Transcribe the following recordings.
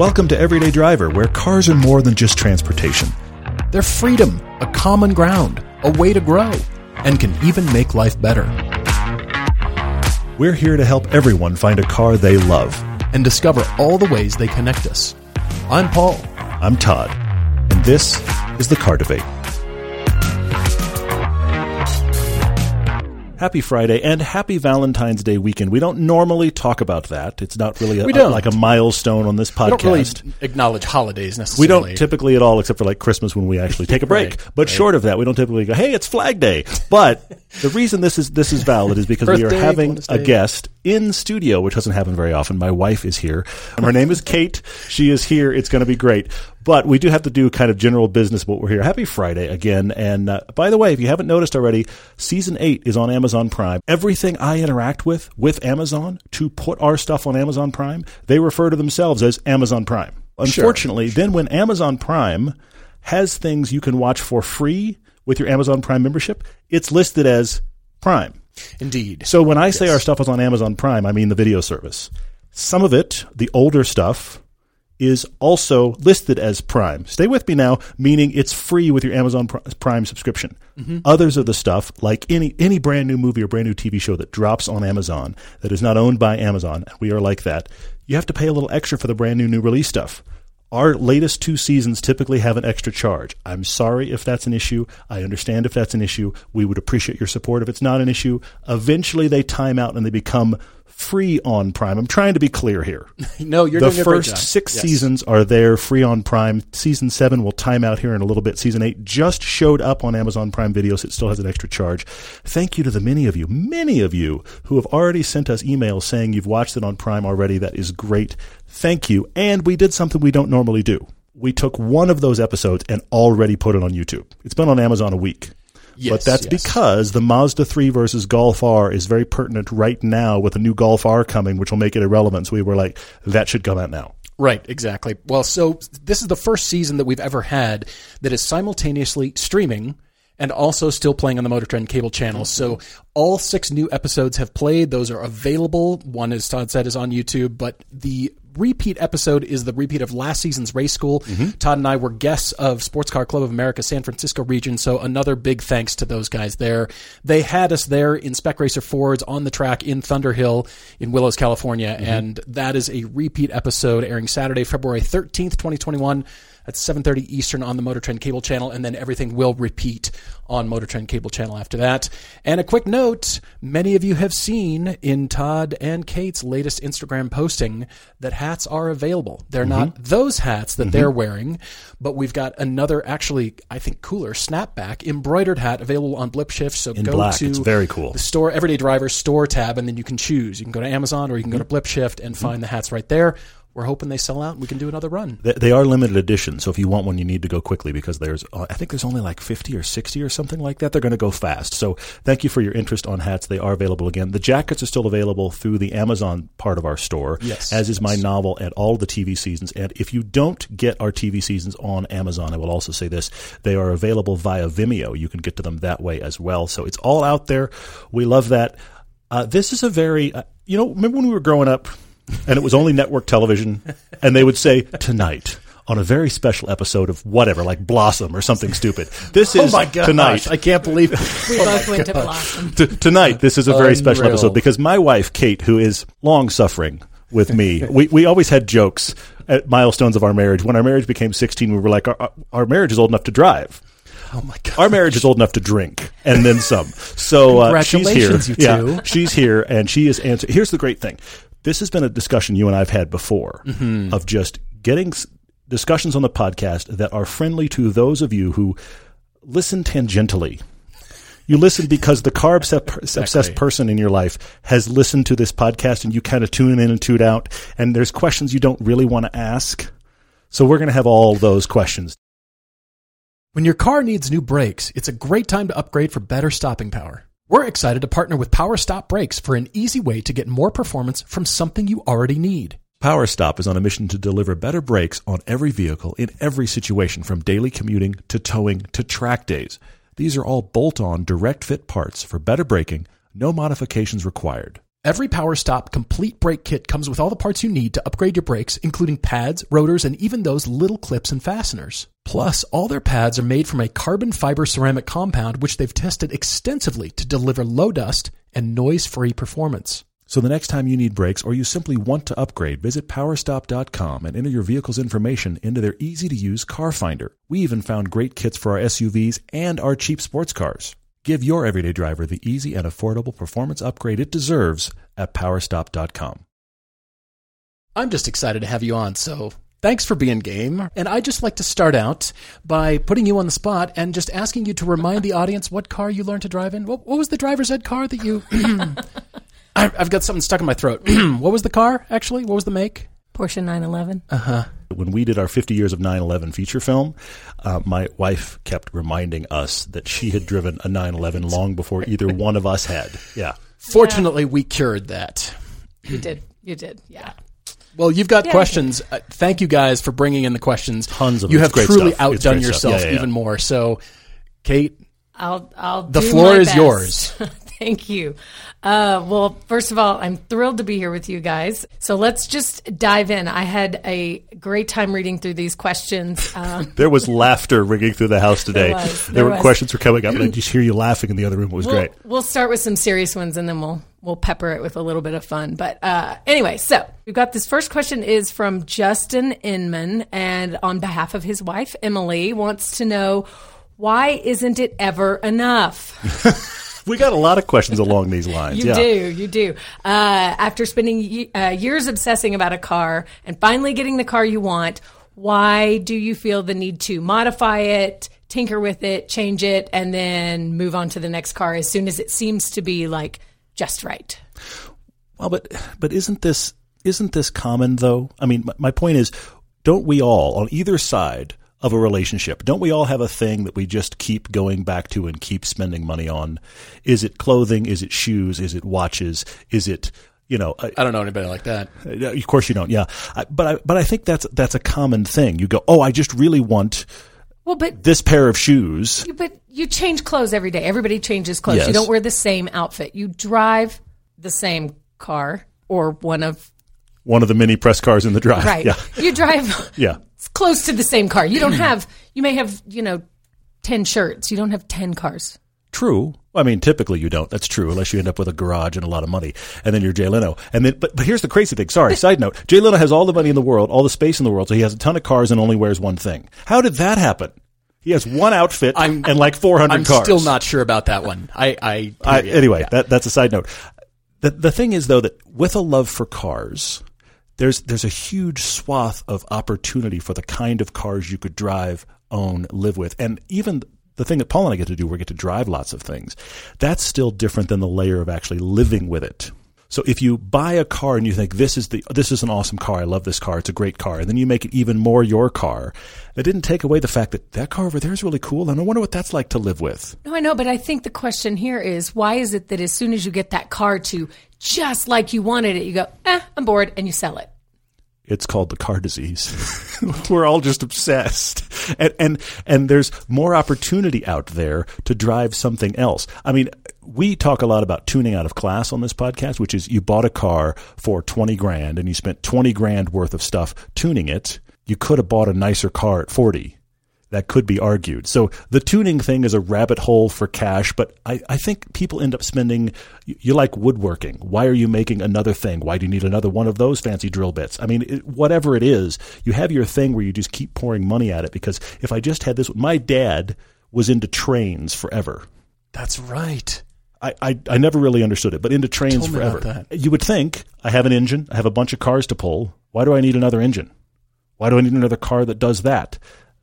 Welcome to Everyday Driver, where cars are more than just transportation. They're freedom, a common ground, a way to grow, and can even make life better. We're here to help everyone find a car they love. And discover all the ways they connect us. I'm Paul. I'm Todd, and this is the Car Debate. Happy Friday and happy Valentine's Day weekend. We don't normally talk about that. It's not really a, We don't. like a milestone on this podcast. We don't really acknowledge holidays We don't typically at all, except for like Christmas when we actually take a break. Right, but short of that, we don't typically go, "Hey, it's Flag Day." But the reason this is this is valid is because we are having a guest in studio, which doesn't happen very often. My wife is here. Her name is Cate. She is here. It's going to be great. But we do have to do kind of general business. but we're here. Happy Friday again. And uh, by the way, if you haven't noticed already, season eight is on Amazon Prime. Everything I interact with with Amazon to put our stuff on Amazon Prime, they refer to themselves as Amazon Prime. Unfortunately, then when Amazon Prime has things you can watch for free with your Amazon Prime membership, it's listed as Prime. Indeed. So when I say our stuff is on Amazon Prime, I mean the video service. Some of it, the older stuff, is also listed as Prime. Stay with me now, meaning it's free with your Amazon Prime subscription. Mm-hmm. Others of the stuff, like any any brand new movie or brand new TV show that drops on Amazon that is not owned by Amazon, and we are like that, you have to pay a little extra for the brand new new release stuff. Our latest two seasons typically have an extra charge. I'm sorry if that's an issue. I understand if that's an issue. We would appreciate your support if it's not an issue. Eventually they time out and they become free on Prime. I'm trying to be clear here. no, you're the doing a great first six Yes. seasons are there free on Prime. Season seven will time out here in a little bit. Season eight just showed up on Amazon Prime Video, so it still has an extra charge. Thank you to the many of you, many of you who have already sent us emails saying you've watched it on Prime already. That is great. Thank you. And we did something we don't normally do. We took one of those episodes and already put it on YouTube. It's been on Amazon a week. But that's yes. because the Mazda 3 versus Golf R is very pertinent right now with a new Golf R coming, which will make it irrelevant. So we were like, that should come out now. Right, exactly. Well, so this is the first season that we've ever had that is simultaneously streaming and also still playing on the Motor Trend cable channel. So all six new episodes have played. Those are available. One, as Todd said, is on YouTube, but the repeat episode is the repeat of last season's race school. Mm-hmm. Todd and I were guests of Sports Car Club of America San Francisco region, so another big thanks to those guys there. They had us there in Spec Racer Fords on the track in Thunderhill in Willows, California, mm-hmm. and that is a repeat episode airing Saturday, February 13th, 2021 at 7:30 Eastern on the Motor Trend cable channel and then everything will repeat on Motor Trend cable channel after that. And a quick note, many of you have seen in Todd and Cate's latest Instagram posting that hats are available. They're not mm-hmm. those hats that they're mm-hmm. wearing, but we've got another actually I think cooler snapback embroidered hat available on Blip Shift so In go black. to It's very cool. the store everyday driver store tab and then you can choose. You can go to Amazon or you can go to mm-hmm. Blip Shift and find the hats right there. We're hoping they sell out and we can do another run. They, they are limited edition, so if you want one, you need to go quickly because there's, uh, I think there's only like 50 or 60 or something like that. They're going to go fast. So thank you for your interest on hats. They are available again. The jackets are still available through the Amazon part of our store, Yes, as is my novel and all the TV seasons. And if you don't get our TV seasons on Amazon, I will also say this: they are available via Vimeo. You can get to them that way as well. So it's all out there. We love that. Uh, this is a very, uh, you know, remember when we were growing up and it was only network television, and they would say tonight on a very special episode of whatever, like Blossom or something stupid. This is oh my god! tonight. I can't believe it. We both went to Blossom. T- tonight, this is a very special episode because my wife, Cate, who is long suffering with me, we, we always had jokes at milestones of our marriage. When our marriage became 16, we were like, our, our marriage is old enough to drive. Oh my god! Our marriage is old enough to drink and then some. So uh, she's here. Congratulations, you yeah, two. she's here and she is answering. Here's the great thing. This has been a discussion you and I've had before Mm-hmm. of just getting s- discussions on the podcast that are friendly to those of you who listen tangentially. You listen because the carb obsessed obsessed person in your life has listened to this podcast and you kind of tune in and tune out and there's questions you don't really want to ask. So we're going to have all those questions. When your car needs new brakes, it's a great time to upgrade for better stopping power. We're excited to partner with Power Stop Brakes for an easy way to get more performance from something you already need. Power Stop is on a mission to deliver better brakes on every vehicle in every situation from daily commuting to towing to track days. These are all bolt on direct fit parts for better braking, no modifications required. Every Power Stop complete brake kit comes with all the parts you need to upgrade your brakes, including pads, rotors, and even those little clips and fasteners. Plus, all their pads are made from a carbon fiber ceramic compound which they've tested extensively to deliver low dust and noise-free performance. So the next time you need brakes or you simply want to upgrade, visit powerstop.com and enter your vehicle's information into their easy to use car finder. We even found great kits for our SUVs and our cheap sports cars. Give your everyday driver the easy and affordable performance upgrade it deserves at powerstop.com. I'm just excited to have you on, so thanks for being game. And I'd just like to start out by putting you on the spot and just asking you to remind the audience what car you learned to drive in. What, what was the driver's ed car that you. I- I've got something stuck in my throat. what was the car, actually? What was the make? Porsche 911. Uh-huh. When we did our 50 years of 9 11 feature film, uh, my wife kept reminding us that she had driven a 9 11 long before either one of us had. Yeah. Fortunately, we cured that. You did. You did. Yeah. Well, you've got Yeah. questions. Uh, thank you guys for bringing in the questions. Tons of You have great truly stuff. Outdone great yourself Yeah, yeah, yeah. even more. So, Cate, I'll. I'll. The floor is best. yours. Thank you. Uh, well, first of all, I'm thrilled to be here with you guys. So let's just dive in. I had a great time reading through these questions. Um, There was laughter ringing through the house today. There was. There There were was. questions were coming up, and I just hear you laughing in the other room. It was we'll, great. We'll start with some serious ones and then we'll we'll pepper it with a little bit of fun. But uh, anyway, so we've got this first question is from Justin Inman, and on behalf of his wife Emily, wants to know why isn't it ever enough? We got a lot of questions along these lines. You yeah. do, you do. Uh, after spending ye- uh, years obsessing about a car and finally getting the car you want, why do you feel the need to modify it, tinker with it, change it, and then move on to the next car as soon as it seems to be like just right? Well, but but isn't this isn't this common though? I mean, my, my point is, don't we all on either side of a relationship, don't we all have a thing that we just keep going back to and keep spending money on? Is it clothing? Is it shoes? Is it watches? Is it you know? uh, I don't know anybody like that. Uh, Of course you don't. Yeah, I, but I, but I think that's that's a common thing. You go, oh, I just really want Well, but this pair of shoes. but you change clothes every day. Everybody changes clothes. Yes. You don't wear the same outfit. You drive the same car or one of One of the many press cars in the drive. right. Yeah, You drive yeah. It's close to the same car. You don't hmm. have you may have, you know, 10 shirts. You don't have 10 cars. True. I mean, typically you don't. That's true, unless you end up with a garage and a lot of money, and then you're Jay Leno. And then, but but here's the crazy thing. Sorry, side note: Jay Leno has all the money in the world, all the space in the world, so he has a ton of cars and only wears one thing. How did that happen? He has one outfit I'm- and like 400 I'm cars. still not sure about that one. I, I, I, anyway, Yeah. that, that's a side note. The, the thing is, though, that with a love for cars, there's there's a huge swath of opportunity for the kind of cars you could drive, own, live with, and even the thing that Paul and I get to do, where we get to drive lots of things. That's still different than the layer of actually living with it. So if you buy a car and you think this is the this is an awesome car, I love this car, it's a great car, and then you make it even more your car, that didn't take away the fact that that car over there is really cool, and I wonder what that's like to live with. No, I know, but I think the question here is why is it that as soon as you get that car to just like you wanted it, you go, eh, I'm bored, and you sell it. It's called the car disease. We're all just obsessed, and and and there's more opportunity out there to drive something else. I mean, we talk a lot about tuning out of class on this podcast, which is you bought a car for twenty grand and you spent twenty grand worth of stuff tuning it. You could have bought a nicer car at forty. That could be argued. So the tuning thing is a rabbit hole for cash, but I, I think people end up spending. You, like woodworking. Why are you making another thing? Why do you need another one of those fancy drill bits? I mean, it, whatever it is, you have your thing where you just keep pouring money at it. Because if I just had this, my dad was into trains forever. That's right. I, I, I never really understood it, but into trains forever. You would think I have an engine, I have a bunch of cars to pull. Why do I need another engine? Why do I need another car that does that?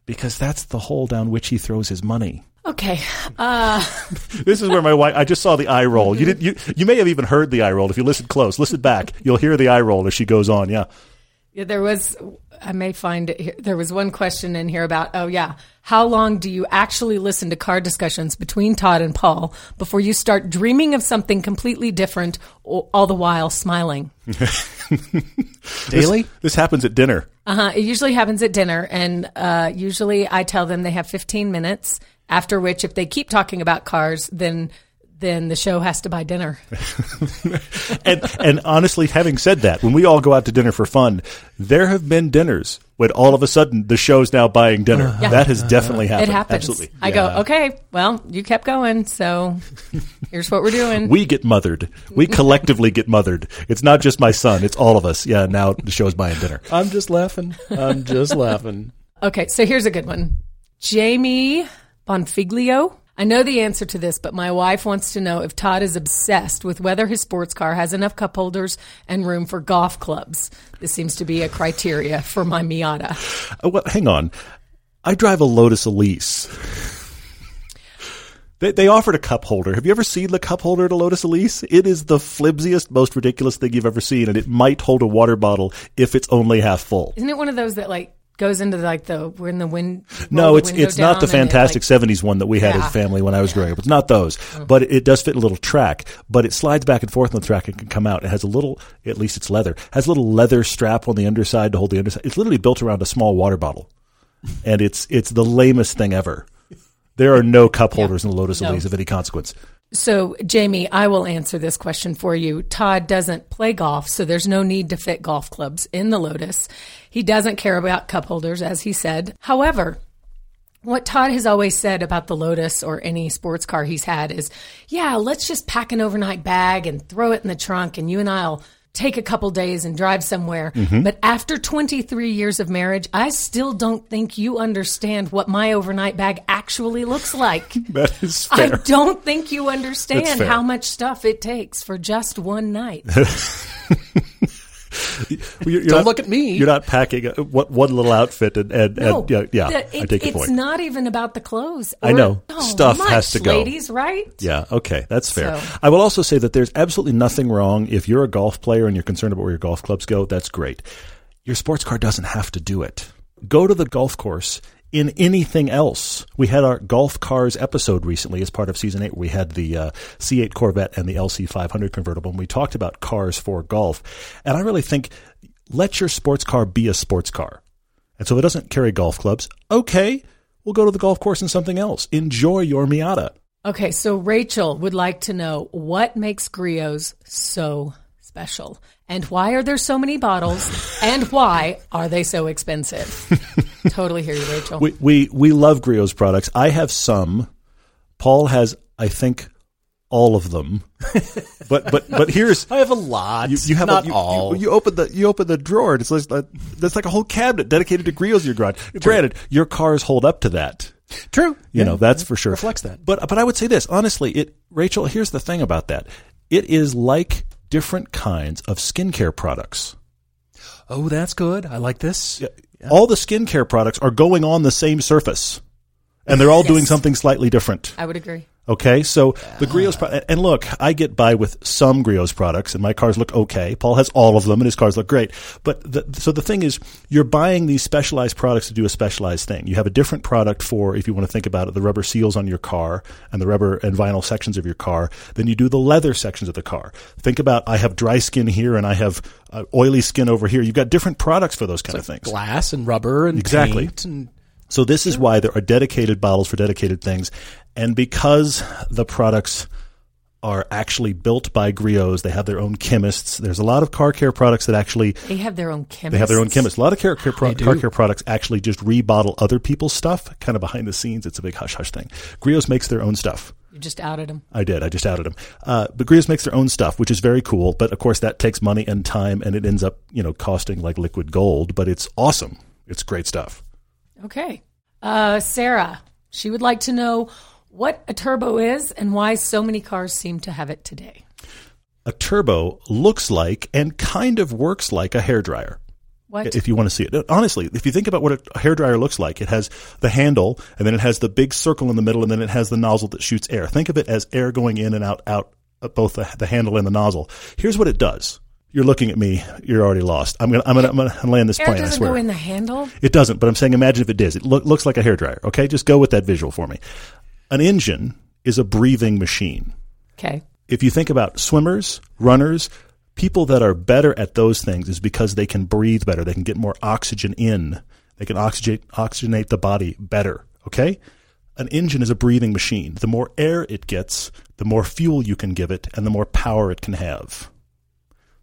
Because that's the hole down which he throws his money. Okay. Uh, This is where my wife. I just saw the eye roll. You did. You you may have even heard the eye roll if you listen close. Listen back. You'll hear the eye roll as she goes on. Yeah. yeah, there was, I may find it here. There was one question in here about, oh, yeah, how long do you actually listen to car discussions between Todd and Paul before you start dreaming of something completely different, all all the while smiling? Daily? This happens at dinner. Uh huh. It usually happens at dinner, and uh, usually I tell them they have 15 minutes. After which, if they keep talking about cars, then then the show has to buy dinner. and and honestly, having said that, when we all go out to dinner for fun, there have been dinners when all of a sudden the show's now buying dinner. Yeah. That has definitely happened. It happens. Absolutely. I go, okay, well, you kept going, so here's what we're doing. We get mothered. We collectively get mothered. It's not just my son. It's all of us. Yeah. Now the show's buying dinner. I'm just laughing. I'm just laughing. Okay, so here's a good one. Jamie Bonfiglio. I know the answer to this, but my wife wants to know if Todd is obsessed with whether his sports car has enough cup holders and room for golf clubs. This seems to be a criteria for my Miata. Uh, well, hang on. I drive a Lotus Elise. They, they offered a cup holder. Have you ever seen the cup holder at a Lotus Elise? It is the flimsiest, most ridiculous thing you've ever seen, and it might hold a water bottle if it's only half full. Isn't it one of those that like goes into like the we're in the wind? No, it's it's not the and it, fantastic like- '70s one that we had as a family when I was growing up. It's not those, mm-hmm. but it, it does fit a little track. But it slides back and forth on the track and can come out. It has a little, at least it's leather, has a little leather strap on the underside to hold the underside. It's literally built around a small water bottle, and it's it's the lamest thing ever. There are no cup holders in the Lotus No. Elise of any consequence. So, Jamie, I will answer this question for you. Todd doesn't play golf, so there's no need to fit golf clubs in the Lotus. He doesn't care about cup holders, as he said. However, what Todd has always said about the Lotus or any sports car he's had is, yeah, let's just pack an overnight bag and throw it in the trunk, and you and I'll take a couple days and drive somewhere. Mm-hmm. But after 23 years of marriage, I still don't think you understand what my overnight bag actually looks like. That is I don't think you understand how much stuff it takes for just one night. You're, you're Don't look at me. You're not packing a, what one little outfit and, and, No, and yeah, yeah the- I take your it's point. not even about the clothes. I know. Stuff much, has to go. ladies, right? Yeah, okay, that's fair. So- I will also say that there's absolutely nothing wrong if you're a golf player and you're concerned about where your golf clubs go. That's great. Your sports car doesn't have to do it. Go to the golf course in anything else. We had our golf cars episode recently as part of season eight. We had the uh, C8 Corvette and the LC500 convertible, and we talked about cars for golf. And I really think let your sports car be a sports car. And so if it doesn't carry golf clubs, okay, we'll go to the golf course and something else. Enjoy your Miata. Okay, so Rachel would like to know what makes Griot's so special, and why are there so many bottles, and why are they so expensive? totally hear you, Rachel. We, we we love Griot's products. I have some. Paul has, I think, all of them. but but but here's I have a lot. you, you have not a, you, all. You, you open the you open the drawer. And it's like uh, that's like a whole cabinet dedicated to Griot's. in Your garage. Granted, your cars hold up to that. True. You know that's for sure. reflects that. But but I would say this honestly. It Rachel. Here's the thing about that. It is like different kinds of skincare products. Oh, that's good. I like this. All the skincare products are going on the same surface, and they're all doing something slightly different. I would agree. Okay, so the Griot's pro- and look, I get by with some Griot's products, and my cars look okay. Paul has all of them, and his cars look great. But the, so the thing is, you're buying these specialized products to do a specialized thing. You have a different product for, if you want to think about it, the rubber seals on your car and the rubber and vinyl sections of your car. Then you do the leather sections of the car. Think about, I have dry skin here, and I have uh, oily skin over here. You've got different products for those kind of things. Glass and rubber and Exactly. paint and So this is why there are dedicated bottles for dedicated things, and because the products are actually built by Griot's, they have their own chemists. There's a lot of car care products that actually They have their own chemists. they have their own chemists. A lot of car care, pro- car care products actually just rebottle other people's stuff, kind of behind the scenes. It's a big hush hush thing. Griot's makes their own stuff. You just outed them. I did. I just outed them. Uh, but Griot's makes their own stuff, which is very cool. But of course, that takes money and time, and it ends up, you know, costing like liquid gold. But it's awesome. It's great stuff. Okay. Uh, Sarah, she would like to know what a turbo is and why so many cars seem to have it today. a turbo looks like and kind of works like a hairdryer. What? If you want to see it, honestly, if you think about what a hairdryer looks like, it has the handle, and then it has the big circle in the middle, and then it has the nozzle that shoots air. Think of it as air going in and out, out both the, the handle and the nozzle. Here's what it does. You're looking at me. You're already lost. I'm gonna, I'm gonna, I'm gonna land this Air plane. I doesn't swear. go in the handle. It doesn't, but I'm saying imagine if it does. It look, looks like a hairdryer. Okay, just go with that visual for me. An engine is a breathing machine Okay. if you think about swimmers, runners, people that are better at those things is because they can breathe better. They can get more oxygen in. They can oxygenate, oxygenate the body better. Okay? an engine is a breathing machine. The more air it gets, the more fuel you can give it, and the more power it can have.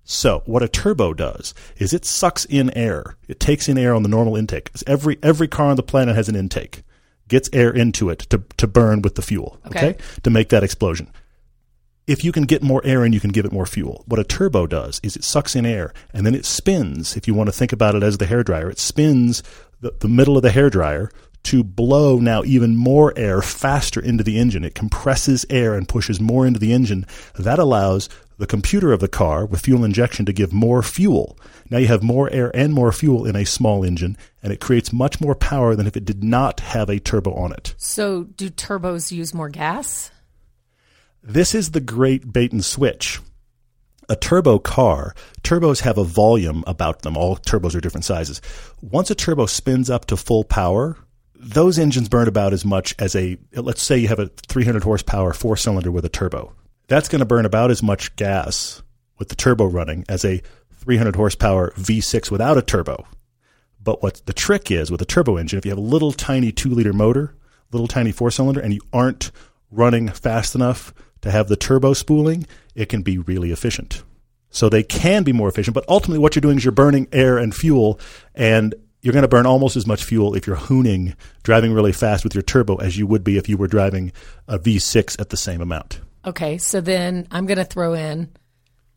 So, what a turbo does is it sucks in air. It takes in air on the normal intake. Every every car on the planet has an intake. Gets air into it to to burn with the fuel, Okay. okay? To make that explosion. If you can get more air in, you can give it more fuel. What a turbo does is it sucks in air and then it spins. If you want to think about it as the hairdryer, it spins the, the middle of the hairdryer to blow now even more air faster into the engine. It compresses air and pushes more into the engine. That allows the computer of the car with fuel injection to give more fuel. Now you have more air and more fuel in a small engine, and it creates much more power than if it did not have a turbo on it. So, do turbos use more gas? This is the great bait and switch. A turbo car, turbos have a volume about them. All turbos are different sizes. Once a turbo spins up to full power, those engines burn about as much as a, let's say you have a 300 horsepower four cylinder with a turbo. That's going to burn about as much gas with the turbo running as a 300 horsepower V6 without a turbo. But what the trick is with a turbo engine, if you have a little tiny two liter motor, little tiny four cylinder, and you aren't running fast enough to have the turbo spooling, it can be really efficient. So they can be more efficient, but ultimately what you're doing is you're burning air and fuel, and you're going to burn almost as much fuel if you're hooning, driving really fast with your turbo as you would be if you were driving a V6 at the same amount. Okay, so then I'm going to throw in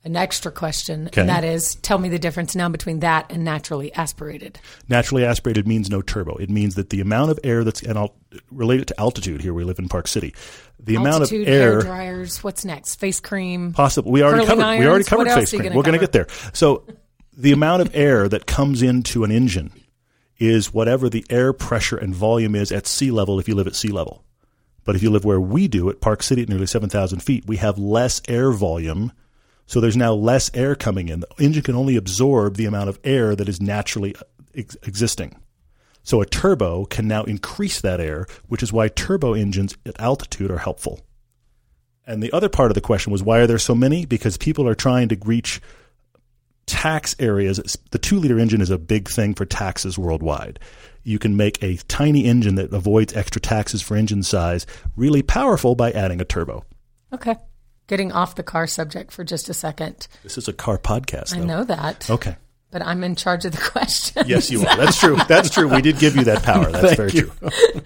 an extra question, Okay. and that is tell me the difference now between that and naturally aspirated. Naturally aspirated means no turbo. It means that the amount of air that's and I'll relate it to altitude. Here we live in Park City. The Altitude, amount of air hair dryers, what's next? Face cream. possible. We already covered. we already covered face cream. gonna We're going to get there. So the amount of air that comes into an engine is whatever the air pressure and volume is at sea level if you live at sea level. But if you live where we do at Park City at nearly 7,000 feet, we have less air volume. So there's now less air coming in. The engine can only absorb the amount of air that is naturally uh, ex- existing. So a turbo can now increase that air, which is why turbo engines at altitude are helpful. And the other part of the question was why are there so many? Because people are trying to reach tax areas. The two liter engine is a big thing for taxes worldwide. You can make a tiny engine that avoids extra taxes for engine size really powerful by adding a turbo. Okay. Getting off the car subject for just a second. This is a car podcast, I know that, Okay. but I'm in charge of the question. Yes, you are. That's true. That's true. We did give you that power. That's very true.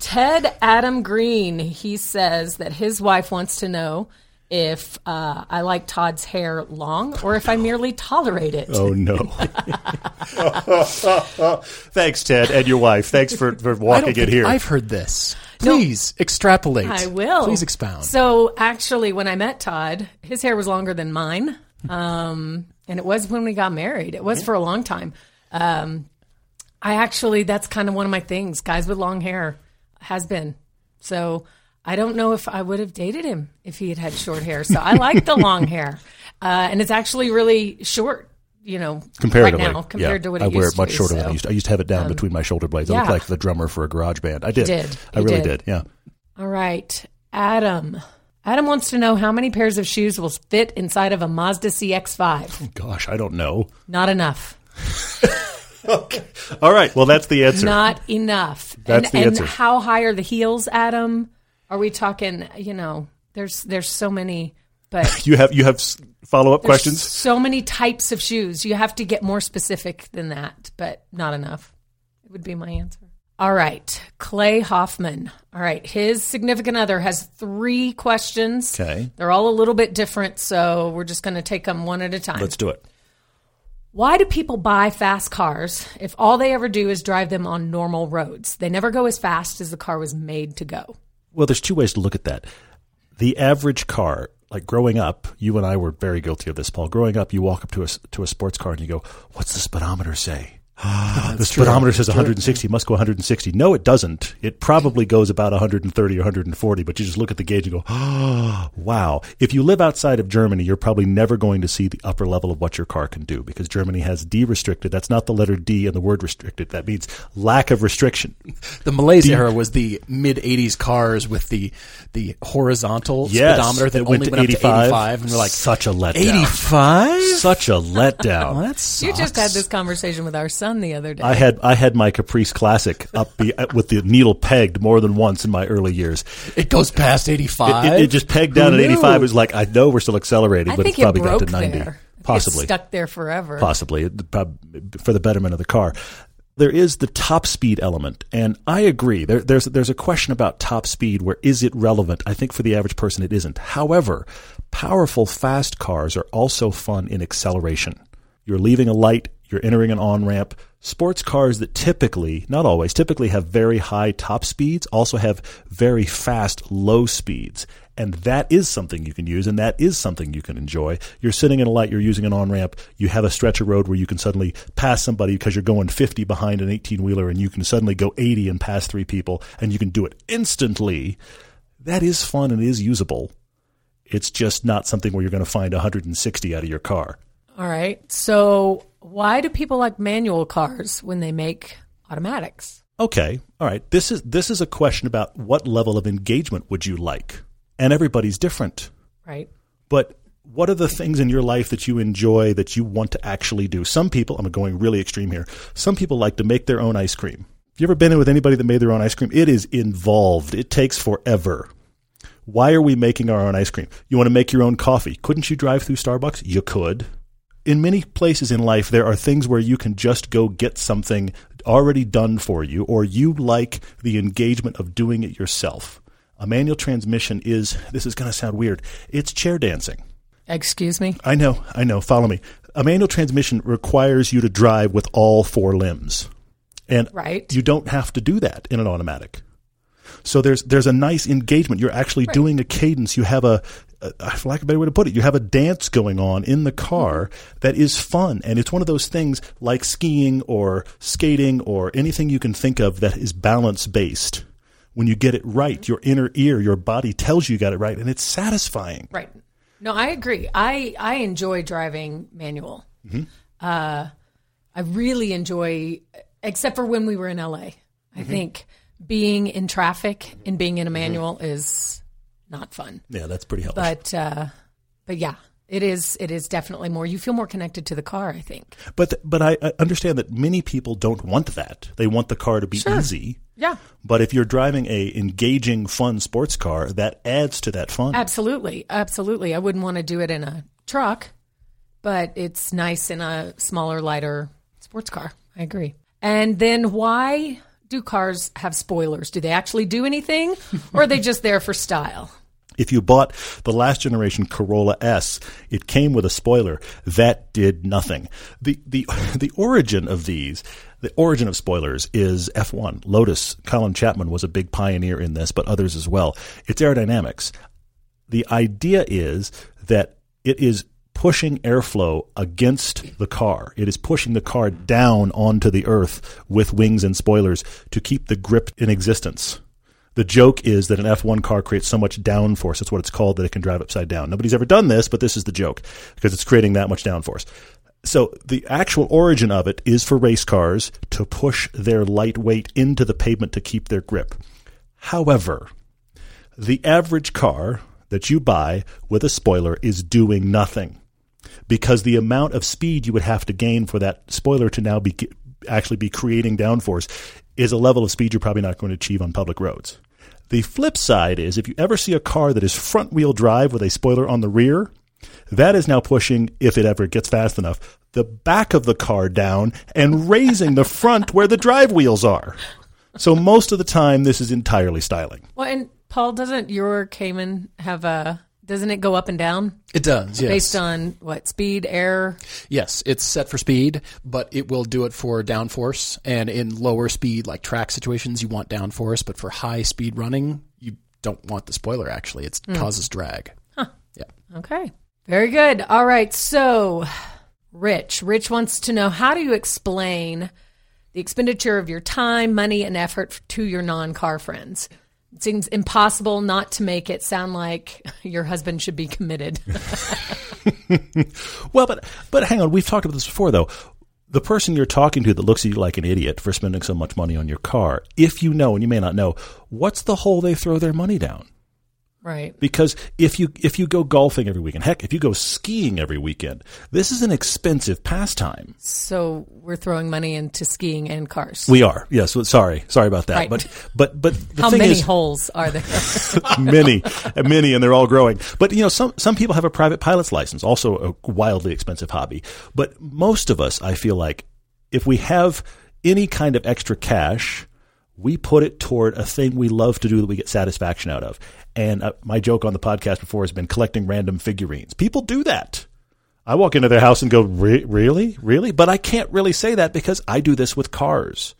Ted Adam Green, he says that his wife wants to know if uh, I like Todd's hair long or if I merely tolerate it. Oh no! Thanks, Ted, and your wife. Thanks for, for walking in think here. I've heard this. Please extrapolate. I will. Please expound. So actually, when I met Todd, his hair was longer than mine, um, and it was when we got married. It was for a long time. Um, I actually, that's kind of one of my things. Guys with long hair has been. So I don't know if I would have dated him if he had had short hair. So I like the long hair, uh, and it's actually really short. You know, Comparatively, right now compared yeah. to what I it wear it much to, shorter than so. um, I used. To. I used to have it down between my shoulder blades. I looked yeah. like the drummer for a garage band. I did. did. I really did. did. Yeah. All right, Adam. Adam wants to know how many pairs of shoes will fit inside of a Mazda CX-5. Gosh, I don't know. Not enough. okay. All right. Well, that's the answer. Not enough. That's and, the and answer. how high are the heels, Adam? Are we talking? You know, there's there's so many, but you have you have follow up questions. So many types of shoes. You have to get more specific than that, but not enough. It would be my answer. All right, Clay Hoffman. All right, his significant other has three questions. Okay. They're all a little bit different, so we're just going to take them one at a time. Let's do it. Why do people buy fast cars if all they ever do is drive them on normal roads? They never go as fast as the car was made to go. Well, there's two ways to look at that. The average car, like growing up, you and I were very guilty of this, Paul. Growing up, you walk up to a to a sports car and you go, "What's the speedometer say?" Ah, the speedometer says 160. It must go 160. No, it doesn't. It probably goes about 130 or 140. But you just look at the gauge and go, "Oh, wow!" If you live outside of Germany, you're probably never going to see the upper level of what your car can do because Germany has D restricted. That's not the letter D in the word restricted. That means lack of restriction. The Malaise era was the mid '80s cars with the the horizontal Yes, speedometer that went only to went up 85. to 85, and we're like Such a letdown. 85. Such a letdown. Well, that You just had this conversation with our son. Son the other day. I had I had my Caprice Classic up be, with the needle pegged more than once in my early years. It goes past 85. It, it, it just pegged down Who at 85. It was like I know we're still accelerating, I but think it's probably got to 90. there. It Possibly. stuck there forever. possibly for the betterment of the car. There is the top speed element, and I agree. There, there's there's a question about top speed. Where is it relevant? I think for the average person, it isn't. However, powerful fast cars are also fun in acceleration. You're leaving a light, you're entering an on ramp. Sports cars that typically, not always, typically have very high top speeds also have very fast low speeds. And that is something you can use, and that is something you can enjoy. You're sitting in a light, you're using an on ramp, you have a stretch of road where you can suddenly pass somebody because you're going 50 behind an 18 wheeler, and you can suddenly go 80 and pass three people, and you can do it instantly. That is fun and is usable. It's just not something where you're going to find 160 out of your car. All right. So why do people like manual cars when they make automatics? Okay, all right. This is this is a question about what level of engagement would you like, and everybody's different. Right. But what are the things in your life that you enjoy that you want to actually do? Some people, I'm going really extreme here. Some people like to make their own ice cream. Have you ever been in with anybody that made their own ice cream? It is involved. It takes forever. Why are we making our own ice cream? You want to make your own coffee. Couldn't you drive through Starbucks? You could. In many places in life, there are things where you can just go get something already done for you, or you like the engagement of doing it yourself. A manual transmission is, this is going to sound weird, it's chair dancing. Excuse me. I know, I know. Follow me. A manual transmission requires you to drive with all four limbs, and Right. you don't have to do that in an automatic. So there's there's a nice engagement. You're actually doing a cadence. You have a, Uh, for lack of a better way to put it, you have a dance going on in the mm-hmm. car that is fun, and it's one of those things like skiing or skating or anything you can think of that is balance based. When you get it mm-hmm. right, your inner ear, your body tells you you got it right, and it's satisfying. Right. No, I agree. I I enjoy driving manual. Mm-hmm. Uh, I really enjoy, except for when we were in LA. I think being in traffic and being in a manual is not fun. Yeah, that's pretty hellish. But uh, but yeah, it is. It is definitely more. You feel more connected to the car. I think. But but I I understand that many people don't want that. They want the car to be easy. Yeah. But if you're driving a engaging, fun sports car, that adds to that fun. Absolutely, absolutely. I wouldn't want to do it in a truck, but it's nice in a smaller, lighter sports car. I agree. And then why do cars have spoilers? Do they actually do anything, or are they just there for style? If you bought the last generation Corolla S, it came with a spoiler that did nothing. The the the origin of these, the origin of spoilers is F1. Lotus, Colin Chapman was a big pioneer in this, but others as well. It's aerodynamics. The idea is that it is pushing airflow against the car. It is pushing the car down onto the earth with wings and spoilers to keep the grip in existence. The joke is that an F1 car creates so much downforce, that's what it's called, that it can drive upside down. Nobody's ever done this, but this is the joke because it's creating that much downforce. So the actual origin of it is for race cars to push their light weight into the pavement to keep their grip. However, the average car that you buy with a spoiler is doing nothing because the amount of speed you would have to gain for that spoiler to now be actually be creating downforce is a level of speed you're probably not going to achieve on public roads. The flip side is if you ever see a car that is front wheel drive with a spoiler on the rear, that is now pushing, if it ever gets fast enough, the back of the car down and raising the front where the drive wheels are. So most of the time, this is entirely styling. Well, and Paul, doesn't your Cayman have a? Doesn't it go up and down It does, yes. based on what speed, air? Yes, it's set for speed, but it will do it for downforce. And in lower speed, like track situations, you want downforce, but for high speed running, you don't want the spoiler. Actually, it hmm. causes drag. Huh. Yeah. Okay. Very good. All right. So, Rich, Rich wants to know how do you explain the expenditure of your time, money, and effort to your non-car friends? It seems impossible not to make it sound like your husband should be committed. Well, but but hang on, we've talked about this before though. The person you're talking to that looks at you like an idiot for spending so much money on your car, if you know, and you may not know, what's the hole they throw their money down? Right. Because if you if you go golfing every weekend, heck, if you go skiing every weekend, this is an expensive pastime. So we're throwing money into skiing and cars. We are, yes. well, Sorry, sorry about that. Right. But but but the How thing many is, holes are there? many, many, and they're all growing. But you know, some some people have a private pilot's license, also a wildly expensive hobby. But most of us, I feel like, if we have any kind of extra cash, we put it toward a thing we love to do that we get satisfaction out of. And uh, my joke on the podcast before has been collecting random figurines. People do that. I walk into their house and go, Re- really? Really? But I can't really say that because I do this with cars.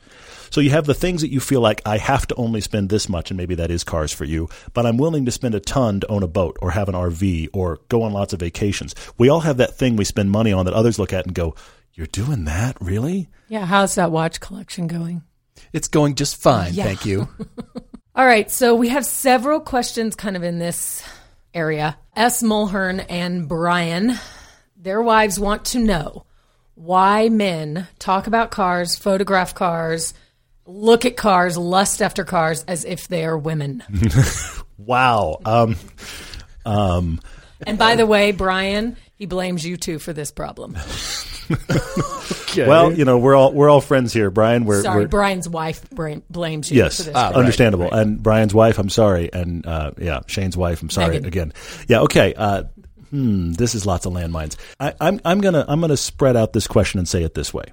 So you have the things that you feel like I have to only spend this much, and maybe that is cars for you, but I'm willing to spend a ton to own a boat or have an RV or go on lots of vacations. We all have that thing we spend money on that others look at and go, You're doing that? Really? yeah. How's that watch collection going? It's going just fine, Yeah. thank you. All right, so we have several questions kind of in this area. S. Mulhern and Brian, their wives want to know why men talk about cars, photograph cars, look at cars, lust after cars as if they are women. Wow. Um, and by the way, Brian, he blames you too for this problem. well, you know, we're all we're all friends here, Brian. We're, Sorry, we're Brian's wife bra- blames you Yes, for this. Ah, problem. understandable. And Brian's wife, I'm sorry, and uh, yeah, Shane's wife, I'm sorry Megan. again. Yeah, okay. Uh, hmm, this is lots of landmines. I, I'm I'm gonna I'm gonna spread out this question and say it this way: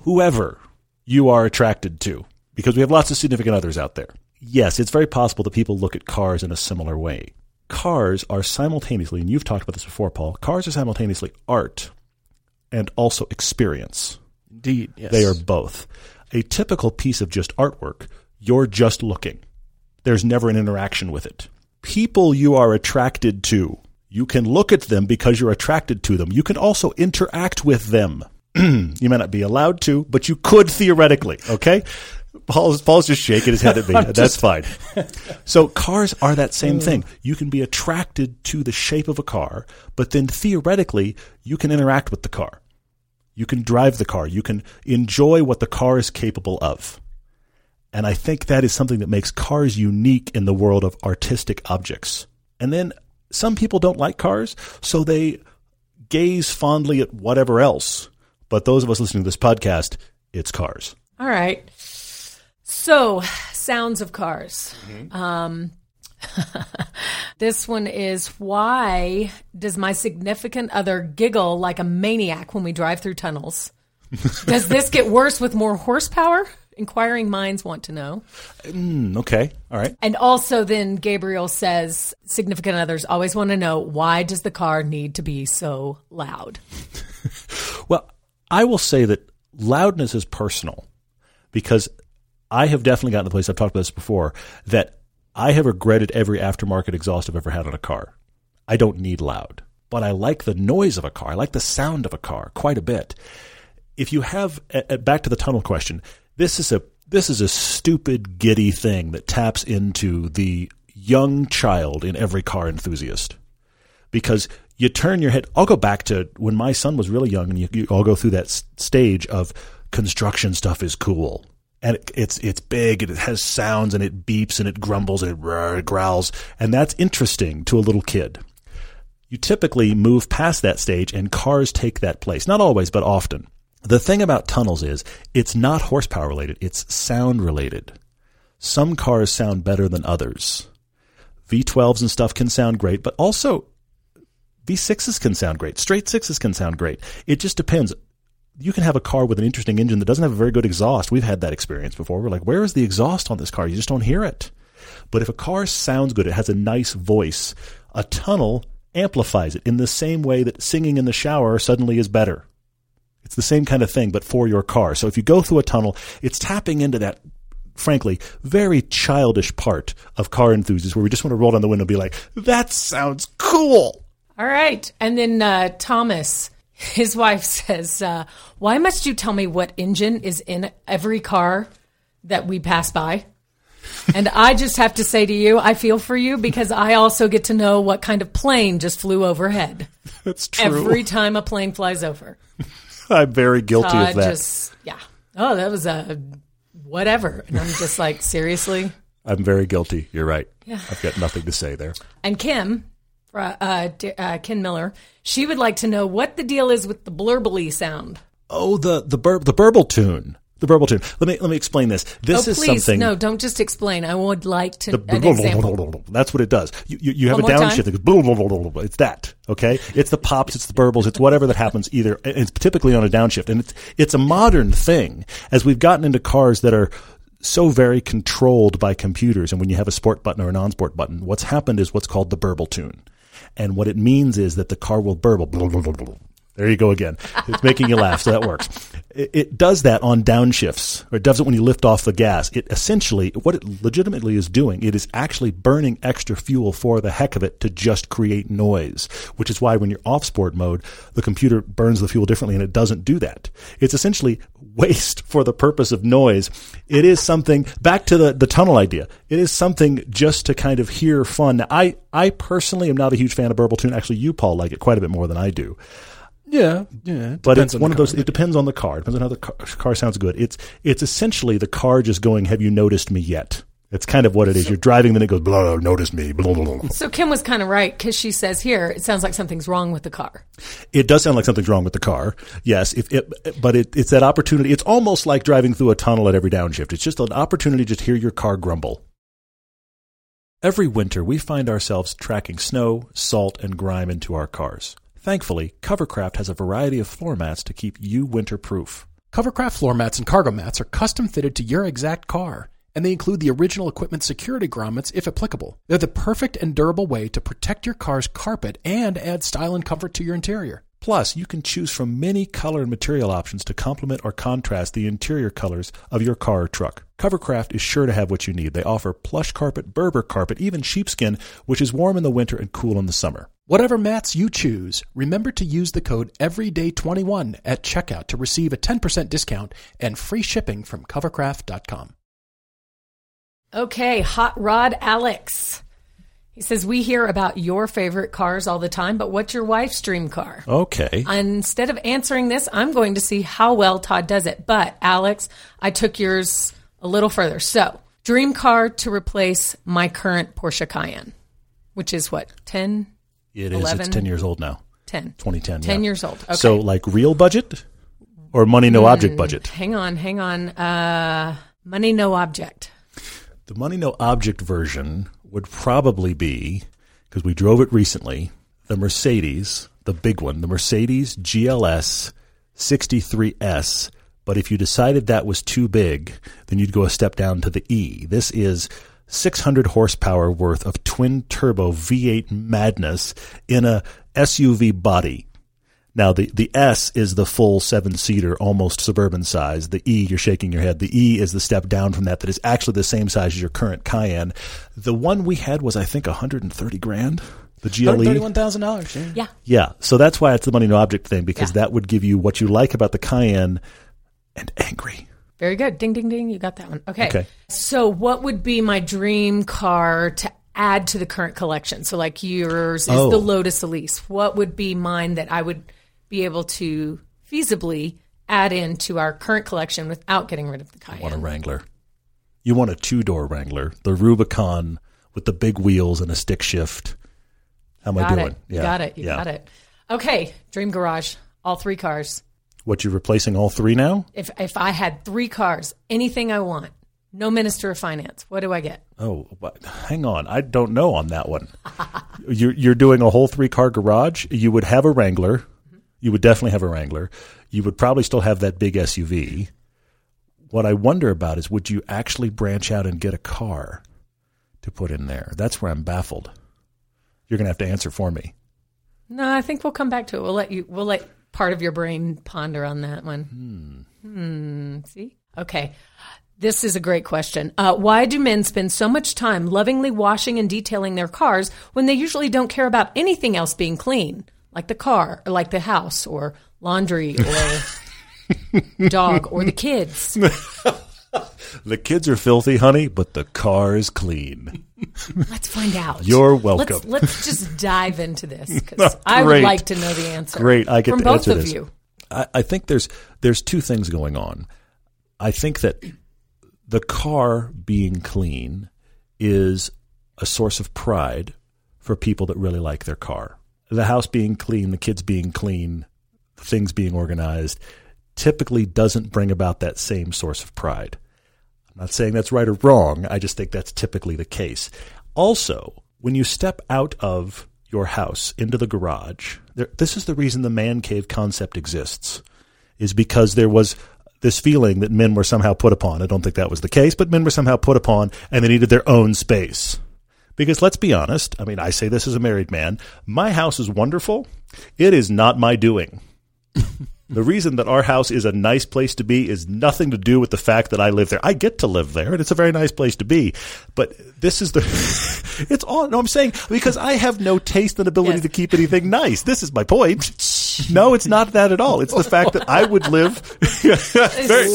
Whoever you are attracted to, because we have lots of significant others out there. Yes, it's very possible that people look at cars in a similar way. Cars are simultaneously, and you've talked about this before, Paul. Cars are simultaneously art and also experience. Indeed, yes. They are both. A typical piece of just artwork, you're just looking. There's never an interaction with it. People you are attracted to, you can look at them because you're attracted to them. You can also interact with them. you may not be allowed to, but you could theoretically, okay? Paul's, Paul's just shaking his head at me. That's fine. So cars are that same uh. thing. You can be attracted to the shape of a car, but then theoretically, you can interact with the car. You can drive the car. You can enjoy what the car is capable of. And I think that is something that makes cars unique in the world of artistic objects. And then some people don't like cars, so they gaze fondly at whatever else. But those of us listening to this podcast, it's cars. All right. So, sounds of cars. Um, this one is why does my significant other giggle like a maniac when we drive through tunnels? does this get worse with more horsepower? Inquiring minds want to know. Mm, okay. All right. And also, then Gabriel says significant others always want to know why does the car need to be so loud? Well, I will say that loudness is personal because I have definitely gotten to the place I've talked about this before that I have regretted every aftermarket exhaust I've ever had on a car. I don't need loud, but I like the noise of a car. I like the sound of a car quite a bit. If you have back to the tunnel question, this is a this is a stupid giddy thing that taps into the young child in every car enthusiast because you turn your head. I'll go back to when my son was really young, and you, you all go through that stage of construction stuff is cool, and it, it's it's big, and it has sounds, and it beeps, and it grumbles, and it, it growls, and that's interesting to a little kid. You typically move past that stage, and cars take that place. Not always, but often. The thing about tunnels is it's not horsepower related; it's sound related. Some cars sound better than others. V12s and stuff can sound great, but also V6s can sound great. Straight sixes can sound great. It just depends. You can have a car with an interesting engine that doesn't have a very good exhaust. We've had that experience before. We're like, where is the exhaust on this car? You just don't hear it. But if a car sounds good, it has a nice voice, a tunnel amplifies it in the same way that singing in the shower suddenly is better. It's the same kind of thing, but for your car. So if you go through a tunnel, it's tapping into that, frankly, very childish part of car enthusiasts where we just want to roll down the window and be like, that sounds cool. All right. And then uh, Thomas, his wife says, uh, Why must you tell me what engine is in every car that we pass by? and I just have to say to you, I feel for you because I also get to know what kind of plane just flew overhead That's true. every time a plane flies over. I'm very guilty of that. just, yeah. Oh, that was a whatever. And I'm just like, seriously? I'm very guilty. You're right. Yeah. I've got nothing to say there. And Kim, uh, uh, Ken Miller, she would like to know what the deal is with the blurbly sound. Oh, the the bur- the burble tune. The burble tune. Let me let me explain this. This oh, is please, something. no, don't just explain. I would like to The an example. That's what it does. You, you, you have One a downshift that goes. It's that. Okay. It's the pops. It's the burbles. It's whatever that happens either. It's typically on a downshift and it's, it's a modern thing as we've gotten into cars that are so very controlled by computers. And when you have a sport button or a non-sport button, what's happened is what's called the burble tune. And what it means is that the car will burble. There you go again. It's making you laugh, so that works. It, it does that on downshifts, or it does it when you lift off the gas. It essentially, what it legitimately is doing, it is actually burning extra fuel for the heck of it to just create noise, which is why when you're off sport mode, the computer burns the fuel differently and it doesn't do that. It's essentially waste for the purpose of noise. It is something, back to the, the tunnel idea, it is something just to kind of hear fun. Now, I, I personally am not a huge fan of Burble Tune. Actually, you, Paul, like it quite a bit more than I do. Yeah, yeah. But it's on one of those. car. It depends on the car. It depends on how the car, car sounds good. It's it's essentially the car just going. Have you noticed me yet? It's kind of what it is. You're driving, then it goes. Blah, notice me. Blah, blah, blah. So Kim was kind of right because she says here it sounds like something's wrong with the car. It does sound like something's wrong with the car. Yes, if it, but it, it's that opportunity. It's almost like driving through a tunnel at every downshift. It's just an opportunity to just hear your car grumble. Every winter, we find ourselves tracking snow, salt, and grime into our cars. Thankfully, Covercraft has a variety of floor mats to keep you winter proof. Covercraft floor mats and cargo mats are custom fitted to your exact car, and they include the original equipment security grommets if applicable. They're the perfect and durable way to protect your car's carpet and add style and comfort to your interior. Plus, you can choose from many color and material options to complement or contrast the interior colors of your car or truck. Covercraft is sure to have what you need. They offer plush carpet, Berber carpet, even sheepskin, which is warm in the winter and cool in the summer. Whatever mats you choose, remember to use the code EVERYDAY21 at checkout to receive a 10% discount and free shipping from covercraft.com. Okay, Hot Rod Alex. He says we hear about your favorite cars all the time, but what's your wife's dream car? Okay. Instead of answering this, I'm going to see how well Todd does it. But Alex, I took yours a little further. So, dream car to replace my current Porsche Cayenne, which is what, 10? It is. 11. It's 10 years old now. 10. 2010. 10 yeah. years old. Okay. So, like real budget or money no object budget? hang on, hang on. Uh, money, no object. The money no object version would probably be because we drove it recently. The Mercedes, the big one, the Mercedes GLS 63S. But if you decided that was too big, then you'd go a step down to the E. This is 600 horsepower worth of twin turbo V8 madness in a SUV body. Now the, the S is the full seven seater, almost suburban size. The E, you're shaking your head. The E is the step down from that that is actually the same size as your current Cayenne. The one we had was I think 130 grand. The GLE. $131,000. Yeah. Yeah. Yeah, so that's why it's the money no object thing because Yeah. that would give you what you like about the Cayenne and angry. Very good. Ding, ding, ding. You got that one. Okay. Okay. So, what would be my dream car to add to the current collection? So, like yours is Oh. the Lotus Elise. What would be mine that I would be able to feasibly add into our current collection without getting rid of the Cayenne? Want a Wrangler? You want a two door Wrangler, the Rubicon with the big wheels and a stick shift. How am I got doing? it. You got it. You got it. Okay. Dream Garage. All three cars. What you replacing all three now? If if I had three cars, anything I want, no Minister of Finance, what do I get? Oh, but hang on. I don't know on that one. you're you're doing a whole three car garage. You would have a Wrangler. You would definitely have a Wrangler. You would probably still have that big SUV. What I wonder about is would you actually branch out and get a car to put in there? That's where I'm baffled. You're going to have to answer for me. No, I think we'll come back to it. We'll let you. We'll let part of your brain ponder on that one. Hmm. hmm. See. Okay. This is a great question. Uh, why do men spend so much time lovingly washing and detailing their cars when they usually don't care about anything else being clean, like the car, or like the house, or laundry, or dog, or the kids? The kids are filthy, honey, but the car is clean. Let's find out. You're welcome. Let's, let's just dive into this because I would like to know the answer. Great, I get from to both of this. you. I, I think there's there's two things going on. I think that the car being clean is a source of pride for people that really like their car. The house being clean, the kids being clean, things being organized typically doesn't bring about that same source of pride. I'm not saying that's right or wrong. I just think that's typically the case. Also, when you step out of your house into the garage, there, this is the reason the man cave concept exists, is because there was this feeling that men were somehow put upon. I don't think that was the case, but men were somehow put upon and they needed their own space. Because let's be honest, I mean, I say this as a married man, my house is wonderful. It is not my doing. The reason that our house is a nice place to be is nothing to do with the fact that I live there. I get to live there, and it's a very nice place to be. But this is the, it's all, no, I'm saying because I have no taste and ability Yes. to keep anything nice. This is my point. No, it's not that at all. It's the fact that I would live. very,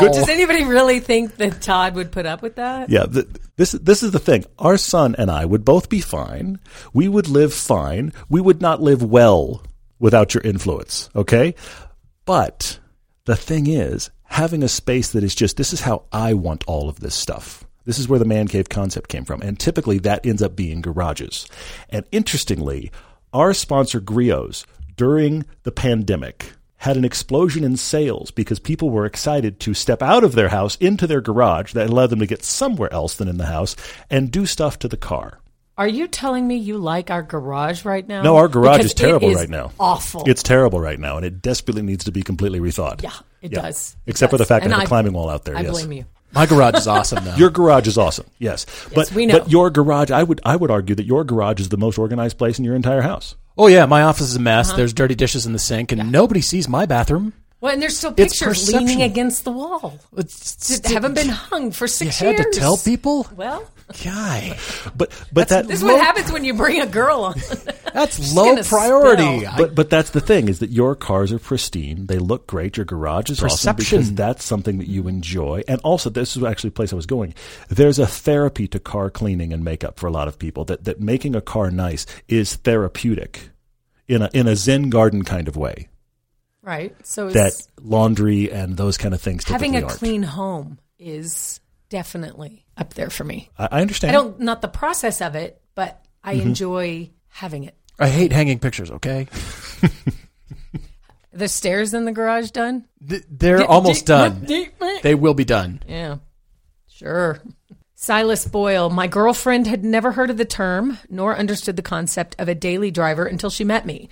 good Does anybody really think that Todd would put up with that? yeah, th this this is the thing. Our son and I would both be fine. We would live fine. We would not live well without your influence. Okay, but the thing is, having a space that is just this is how I want all of this stuff. This is where the man cave concept came from, and typically that ends up being garages. And interestingly, our sponsor Griot's during the pandemic had an explosion in sales because people were excited to step out of their house into their garage that allowed them to get somewhere else than in the house and do stuff to the car. Are you telling me you like our garage right now? No, our garage Because is terrible it is right now. Awful. It's terrible right now, and it desperately needs to be completely rethought. yeah, it does. It Except for the fact And that I have a I- climbing wall out there. I yes. blame you. My garage is awesome now. Your garage is awesome. Yes. but we know. but your garage I would I would argue that your garage is the most organized place in your entire house. oh yeah, my office is a Uh-huh. mess. There's dirty dishes in the sink, and nobody sees my bathroom. Well, and there's still pictures leaning against the wall It's, that haven't been hung for six You six had to tell people, Well, guy. But but that this is what happens when you bring a girl on. That's low priority. spill. I- But but that's the thing is that your cars are pristine. They look great. Your garage is awesome Perception. because that's something that you enjoy. And also, this is actually a place I was going. There's a therapy to car cleaning and makeup for a lot of people. That that making a car nice is therapeutic, in a in a Zen garden kind of way. right. So That laundry and those kind of things having a aren't. clean home is definitely up there for me. I, I understand. I don't not the process of it, but I Mm-hmm. enjoy having it. I hate hanging pictures. Okay, The stairs in the garage done? Th- they're almost done. They will be done. Yeah. Sure. Silas Boyle, my girlfriend had never heard of the term nor understood the concept of a daily driver until she met me.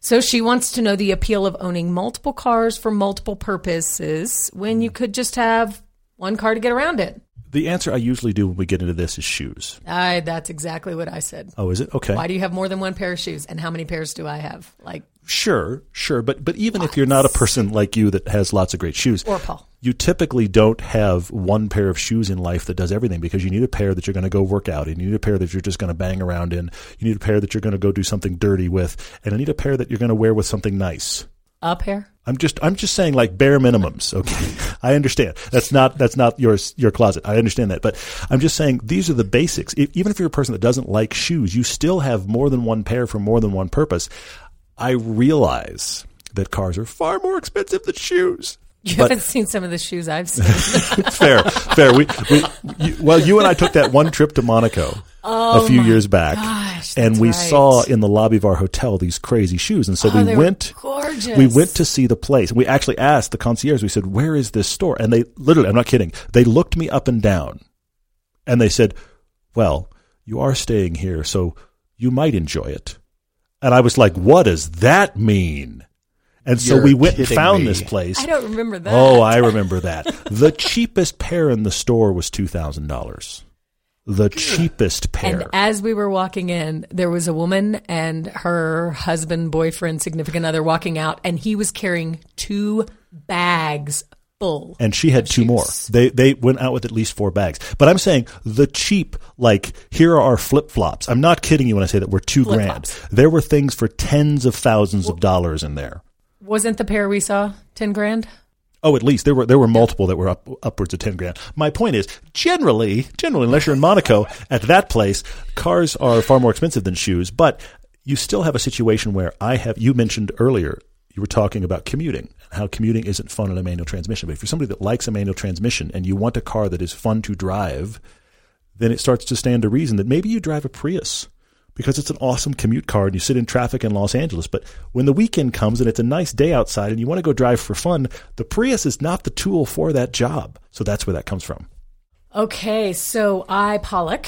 So she wants to know the appeal of owning multiple cars for multiple purposes when you could just have one car to get around it. The answer I usually do when we get into this is shoes. I, that's exactly what I said. Oh, is it okay? Why do you have more than one pair of shoes? And how many pairs do I have? Like, Sure, sure, but but even if you're not a person like you that has lots of great shoes, or Paul. you typically don't have one pair of shoes in life that does everything because you need a pair that you're going to go work out in. You need a pair that you're just going to bang around in. You need a pair that you're going to go do something dirty with, and you need a pair that you're going to wear with something nice. A pair? I'm just I'm just saying like bare minimums. Okay, I understand that's not that's not your your closet. I understand that, but I'm just saying these are the basics. If, even if you're a person that doesn't like shoes, you still have more than one pair for more than one purpose. I realize that cars are far more expensive than shoes. You But- haven't seen some of the shoes I've seen. fair, fair. We, we you, well, you and I took that one trip to Monaco Oh a few years back, Oh gosh, and we right. saw in the lobby of our hotel these crazy shoes, and so Oh, we went. gorgeous. We went to see the place. We actually asked the concierge. We said, "Where is this store?" And they literally, I'm not kidding. They looked me up and down, and they said, "Well, you are staying here, so you might enjoy it." And I was like, "What does that mean?" And so You're we went and found me. this place. I don't remember oh, that. Oh, I remember that. the cheapest pair in the store was two thousand dollars. The cheapest pair. And as we were walking in, there was a woman and her husband, boyfriend, significant other walking out, and he was carrying two bags full. and she had two more. They they went out with at least four bags. But I'm saying the cheap, like here are our flip flops. I'm not kidding you when I say that we're two grand. Flip-flops. There were things for tens of thousands of dollars in there. Wasn't the pair we saw ten grand? Oh, at least there were there were multiple that were up upwards of ten grand. My point is, generally, generally, unless you're in Monaco, at that place, cars are far more expensive than shoes. But you still have a situation where I have. You mentioned earlier, you were talking about commuting and how commuting isn't fun in a manual transmission. But if you're somebody that likes a manual transmission and you want a car that is fun to drive, then it starts to stand to reason that maybe you drive a Prius because it's an awesome commute car and you sit in traffic in Los Angeles. But when the weekend comes and it's a nice day outside and you want to go drive for fun, the Prius is not the tool for that job. So that's where that comes from. Okay, so I Pollock.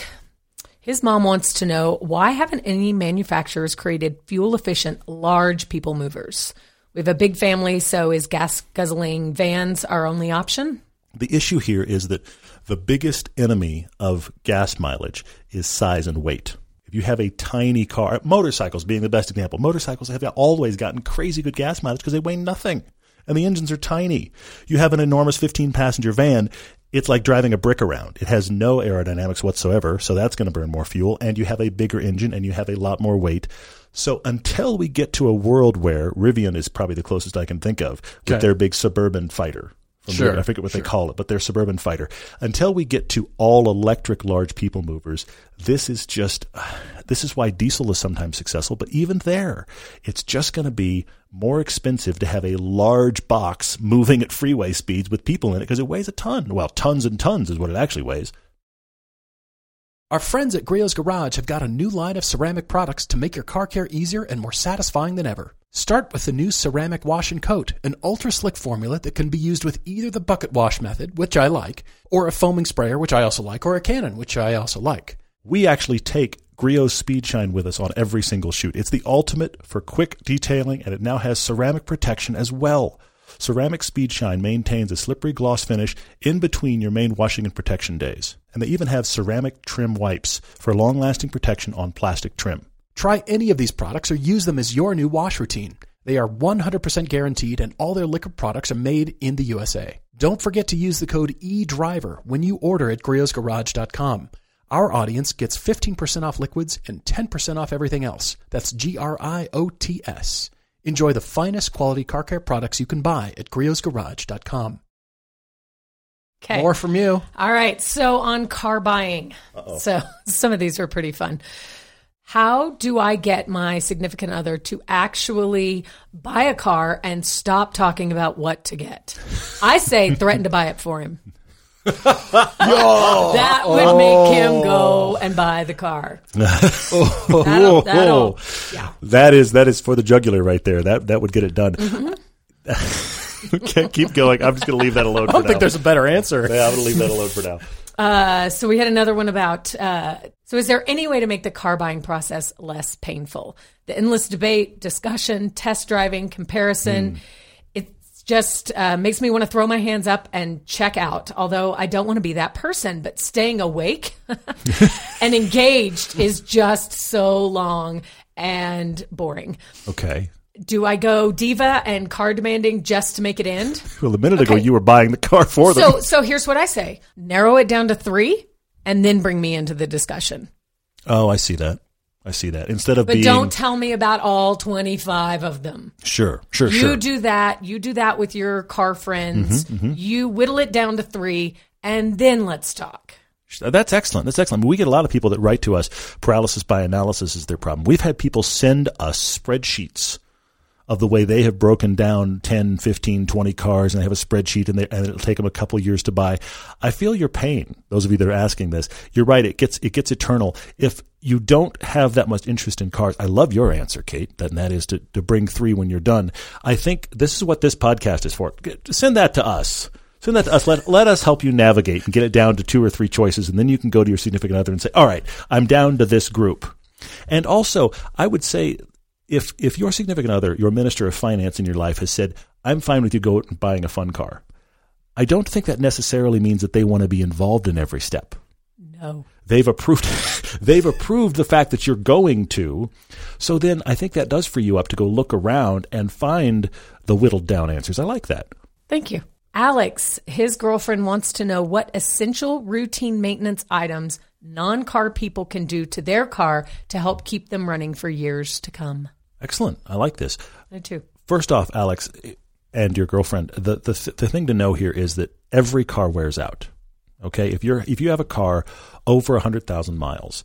His mom wants to know why haven't any manufacturers created fuel efficient large people movers? We have a big family, so is gas guzzling vans our only option? The issue here is that the biggest enemy of gas mileage is size and weight. If you have a tiny car, motorcycles being the best example, motorcycles have always gotten crazy good gas mileage because they weigh nothing and the engines are tiny. You have an enormous 15 passenger van, it's like driving a brick around. It has no aerodynamics whatsoever, so that's going to burn more fuel, and you have a bigger engine and you have a lot more weight. So until we get to a world where Rivian is probably the closest I can think of with their big suburban fighter. Sure. I forget what they call it, but they're suburban fighter. Until we get to all electric large people movers, this is just this is why diesel is sometimes successful. But even there, it's just going to be more expensive to have a large box moving at freeway speeds with people in it because it weighs a ton. Well, tons and tons is what it actually weighs. Our friends at Griot's Garage have got a new line of ceramic products to make your car care easier and more satisfying than ever. Start with the new ceramic wash and coat, an ultra slick formula that can be used with either the bucket wash method, which I like, or a foaming sprayer, which I also like, or a cannon, which I also like. We actually take Griot's Speed Shine with us on every single shoot. It's the ultimate for quick detailing, and it now has ceramic protection as well. Ceramic Speed Shine maintains a slippery gloss finish in between your main washing and protection days. And they even have ceramic trim wipes for long lasting protection on plastic trim. Try any of these products or use them as your new wash routine. They are 100% guaranteed and all their liquid products are made in the USA. Don't forget to use the code EDRIVER when you order at griotsgarage.com. Our audience gets 15% off liquids and 10% off everything else. That's G R I O T S. Enjoy the finest quality car care products you can buy at griotsgarage.com. Okay. More from you. All right. So on car buying. So some of these are pretty fun. How do I get my significant other to actually buy a car and stop talking about what to get? I say threaten to buy it for him. that would make him go and buy the car. That'll, that'll, yeah. That is that is for the jugular right there. That that would get it done. okay, keep going. I'm just going to leave that alone. I don't think there's a better answer. Yeah, I'm going to leave that alone for now. Uh, so we had another one about. Uh, so is there any way to make the car buying process less painful? The endless debate, discussion, test driving, comparison. It just uh, makes me want to throw my hands up and check out. Although I don't want to be that person, but staying awake and engaged is just so long and boring. Okay. Do I go diva and car demanding just to make it end? Well, a minute ago you were buying the car for them. So, so here's what I say: narrow it down to three, and then bring me into the discussion. oh, I see that. I see that. Instead of But being don't tell me about all 25 of them. sure, sure, You sure. You do that. You do that with your car friends. Mm-hmm, You whittle it down to three, and then let's talk. That's excellent. That's excellent. We get a lot of people that write to us. Paralysis by analysis is their problem. We've had people send us spreadsheets of the way they have broken down 10, 15, 20 cars and they have a spreadsheet and, they, and it'll take them a couple years to buy. I feel your pain. Those of you that are asking this, you're right. It gets, it gets eternal. If you don't have that much interest in cars, I love your answer, Cate, and that is to, to bring three when you're done. I think this is what this podcast is for. Send that to us. Send that to us. Let, let us help you navigate and get it down to two or three choices. And then you can go to your significant other and say, all right, I'm down to this group. And also, I would say if, if your significant other, your minister of finance in your life has said, I'm fine with you go out and buying a fun car, I don't think that necessarily means that they want to be involved in every step. No. They've approved, they've approved the fact that you're going to. So then I think that does free you up to go look around and find the whittled down answers. I like that. Thank you. Alex, his girlfriend wants to know what essential routine maintenance items non car people can do to their car to help keep them running for years to come. Excellent. I like this. I too. First off, Alex and your girlfriend, the, the the thing to know here is that every car wears out. Okay, if you're if you have a car over hundred thousand miles,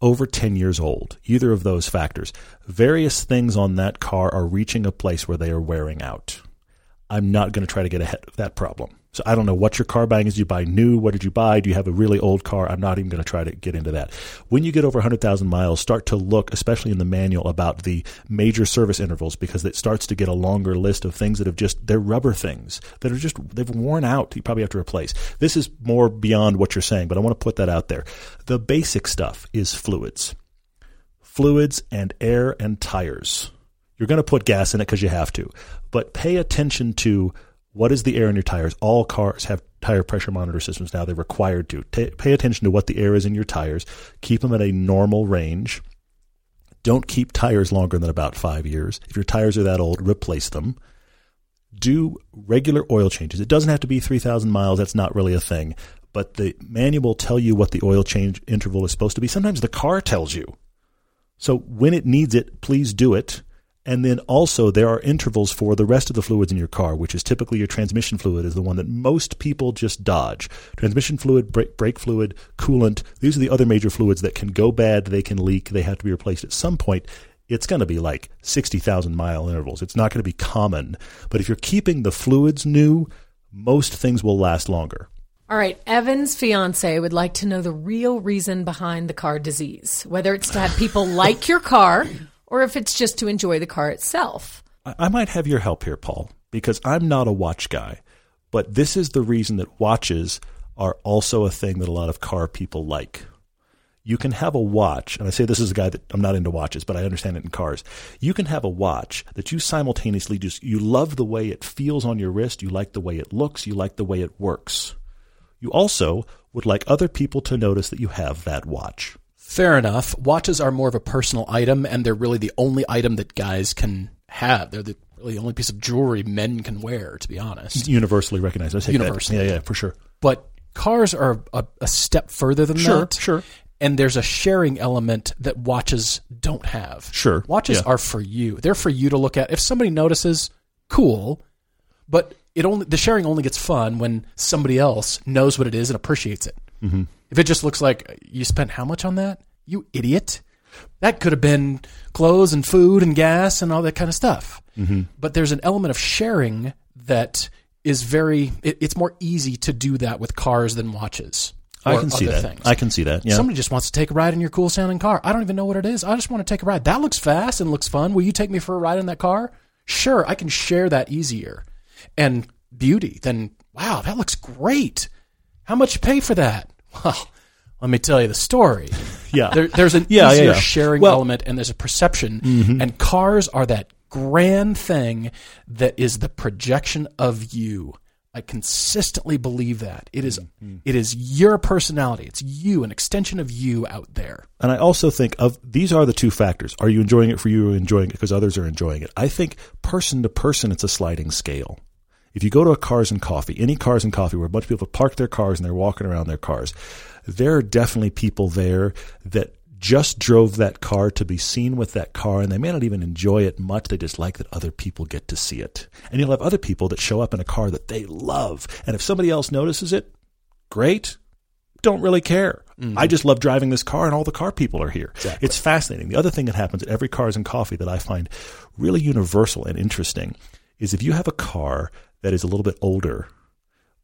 over ten years old, either of those factors, various things on that car are reaching a place where they are wearing out. I'm not going to try to get ahead of that problem. So I don't know what your car buying is. You buy new? What did you buy? Do you have a really old car? I'm not even going to try to get into that. When you get over 100,000 miles, start to look, especially in the manual, about the major service intervals because it starts to get a longer list of things that have just, they're rubber things that are just, they've worn out. You probably have to replace. This is more beyond what you're saying, but I want to put that out there. The basic stuff is fluids. Fluids and air and tires. You're going to put gas in it because you have to, but pay attention to what is the air in your tires? All cars have tire pressure monitor systems now. They're required to. T- pay attention to what the air is in your tires. Keep them at a normal range. Don't keep tires longer than about five years. If your tires are that old, replace them. Do regular oil changes. It doesn't have to be 3,000 miles. That's not really a thing. But the manual will tell you what the oil change interval is supposed to be. Sometimes the car tells you. So when it needs it, please do it. And then also there are intervals for the rest of the fluids in your car, which is typically your transmission fluid is the one that most people just dodge. Transmission fluid, brake, brake fluid, coolant, these are the other major fluids that can go bad, they can leak, they have to be replaced at some point. It's going to be like 60,000 mile intervals. It's not going to be common. But if you're keeping the fluids new, most things will last longer. All right, Evan's fiance would like to know the real reason behind the car disease, whether it's to have people like your car or if it's just to enjoy the car itself. I might have your help here, Paul, because I'm not a watch guy. But this is the reason that watches are also a thing that a lot of car people like. You can have a watch, and I say this is a guy that I'm not into watches, but I understand it in cars. You can have a watch that you simultaneously just, you love the way it feels on your wrist, you like the way it looks, you like the way it works. You also would like other people to notice that you have that watch. Fair enough. Watches are more of a personal item, and they're really the only item that guys can have. They're the really only piece of jewelry men can wear, to be honest. Universally recognized. I take Universally. That. Yeah, yeah, for sure. But cars are a, a step further than Sure, that. sure. And there's a sharing element that watches don't have. Sure, Watches yeah. are for you. They're for you to look at. If somebody notices, cool. But it only the sharing only gets fun when somebody else knows what it is and appreciates it. Mm-hmm. If it just looks like you spent how much on that, you idiot. That could have been clothes and food and gas and all that kind of stuff. Mm-hmm. But there's an element of sharing that is very. It, it's more easy to do that with cars than watches. I can see that. Things. I can see that. Yeah. Somebody just wants to take a ride in your cool sounding car. I don't even know what it is. I just want to take a ride. That looks fast and looks fun. Will you take me for a ride in that car? Sure, I can share that easier. And beauty, then wow, that looks great. How much you pay for that? Well, let me tell you the story. Yeah. There, there's an Yeah, yeah, easier yeah. sharing Well- element and there's a perception. Mm-hmm. And cars are that grand thing that is the projection of you. I consistently believe that. It is- mm-hmm. it is your personality. It's you, an extension of you out there. And I also think of these are the two factors. Are you enjoying it for you or enjoying it because others are enjoying it? I think person to person, it's a sliding scale. If you go to a cars and coffee, any cars and coffee where a bunch of people have parked their cars and they're walking around their cars, there are definitely people there that just drove that car to be seen with that car and they may not even enjoy it much. They just like that other people get to see it. And you'll have other people that show up in a car that they love. And if somebody else notices it, great don't really care. Mm-hmm. I just love driving this car, and all the car people are here. It's fascinating. The other thing that happens at every Cars and Coffee that I find really universal and interesting is if you have a car that is a little bit older,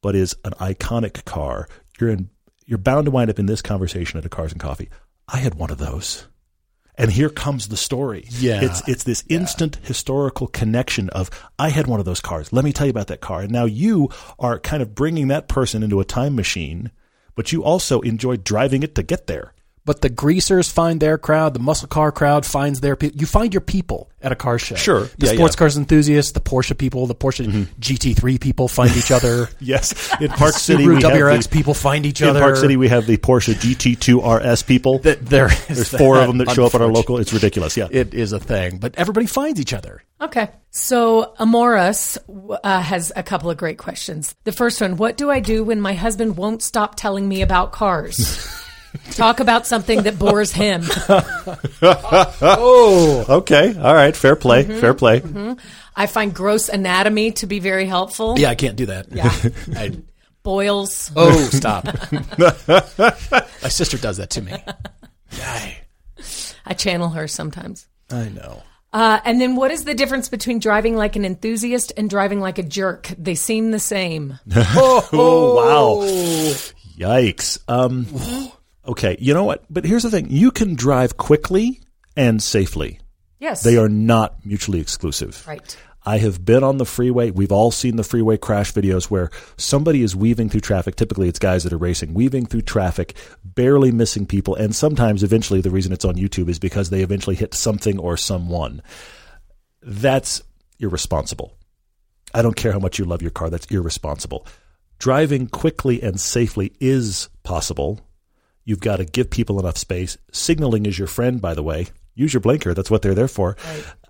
but is an iconic car, you're in, you're bound to wind up in this conversation at a Cars and Coffee. I had one of those. And here comes the story. Yeah. It's it's this instant historical connection of I had one of those cars. Let me tell you about that car. And now you are kind of bringing that person into a time machine, but you also enjoy driving it to get there. But the greasers find their crowd. The muscle car crowd finds their people. You find your people at a car show. Sure. The Yeah, sports yeah. cars enthusiasts, the Porsche people, the Porsche GT3 people find each other. Yes, in Park City Subaru we WRX have the, people find each in other. Park City we have the Porsche GT2 RS people. That there is There's four of them that show up at our local. It's ridiculous. Yeah. It is a thing, but everybody finds each other. Okay. So Amoris uh, has a couple of great questions. The first one What do I do when my husband won't stop telling me about cars? Talk about something that bores him. Oh, Okay. All right. Fair play. Mm-hmm. Fair play. I find gross anatomy to be very helpful. yeah, I can't do that. Yeah. I, Boils. oh, stop. My sister does that to me. Guy, I channel her sometimes. I know. Uh, and then what is the difference between driving like an enthusiast and driving like a jerk? They seem the same. Oh, wow. Yikes. Um, okay, you know what? But here's the thing you can drive quickly and safely, Yes. they are not mutually exclusive. Right. I have been on the freeway. We've all seen the freeway crash videos where somebody is weaving through traffic. Typically, it's guys that are racing, weaving through traffic, barely missing people. And sometimes, eventually, the reason it's on YouTube is because they eventually hit something or someone. That's irresponsible. I don't care how much you love your car, that's irresponsible. Driving quickly and safely is possible. You've got to give people enough space. Signaling is your friend, by the way. Use your blinker, that's what they're there for.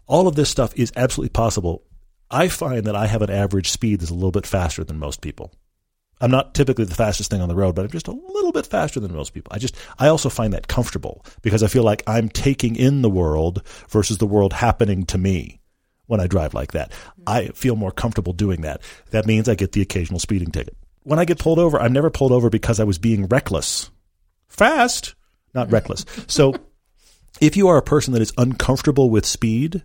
All of this stuff is absolutely possible. I find that I have an average speed that's a little bit faster than most people. I'm not typically the fastest thing on the road, but I'm just a little bit faster than most people. I just, I also find that comfortable because I feel like I'm taking in the world versus the world happening to me when I drive like that. Mm-hmm. I feel more comfortable doing that. That means I get the occasional speeding ticket. When I get pulled over, I'm never pulled over because I was being reckless. Fast, not reckless. So if you are a person that is uncomfortable with speed,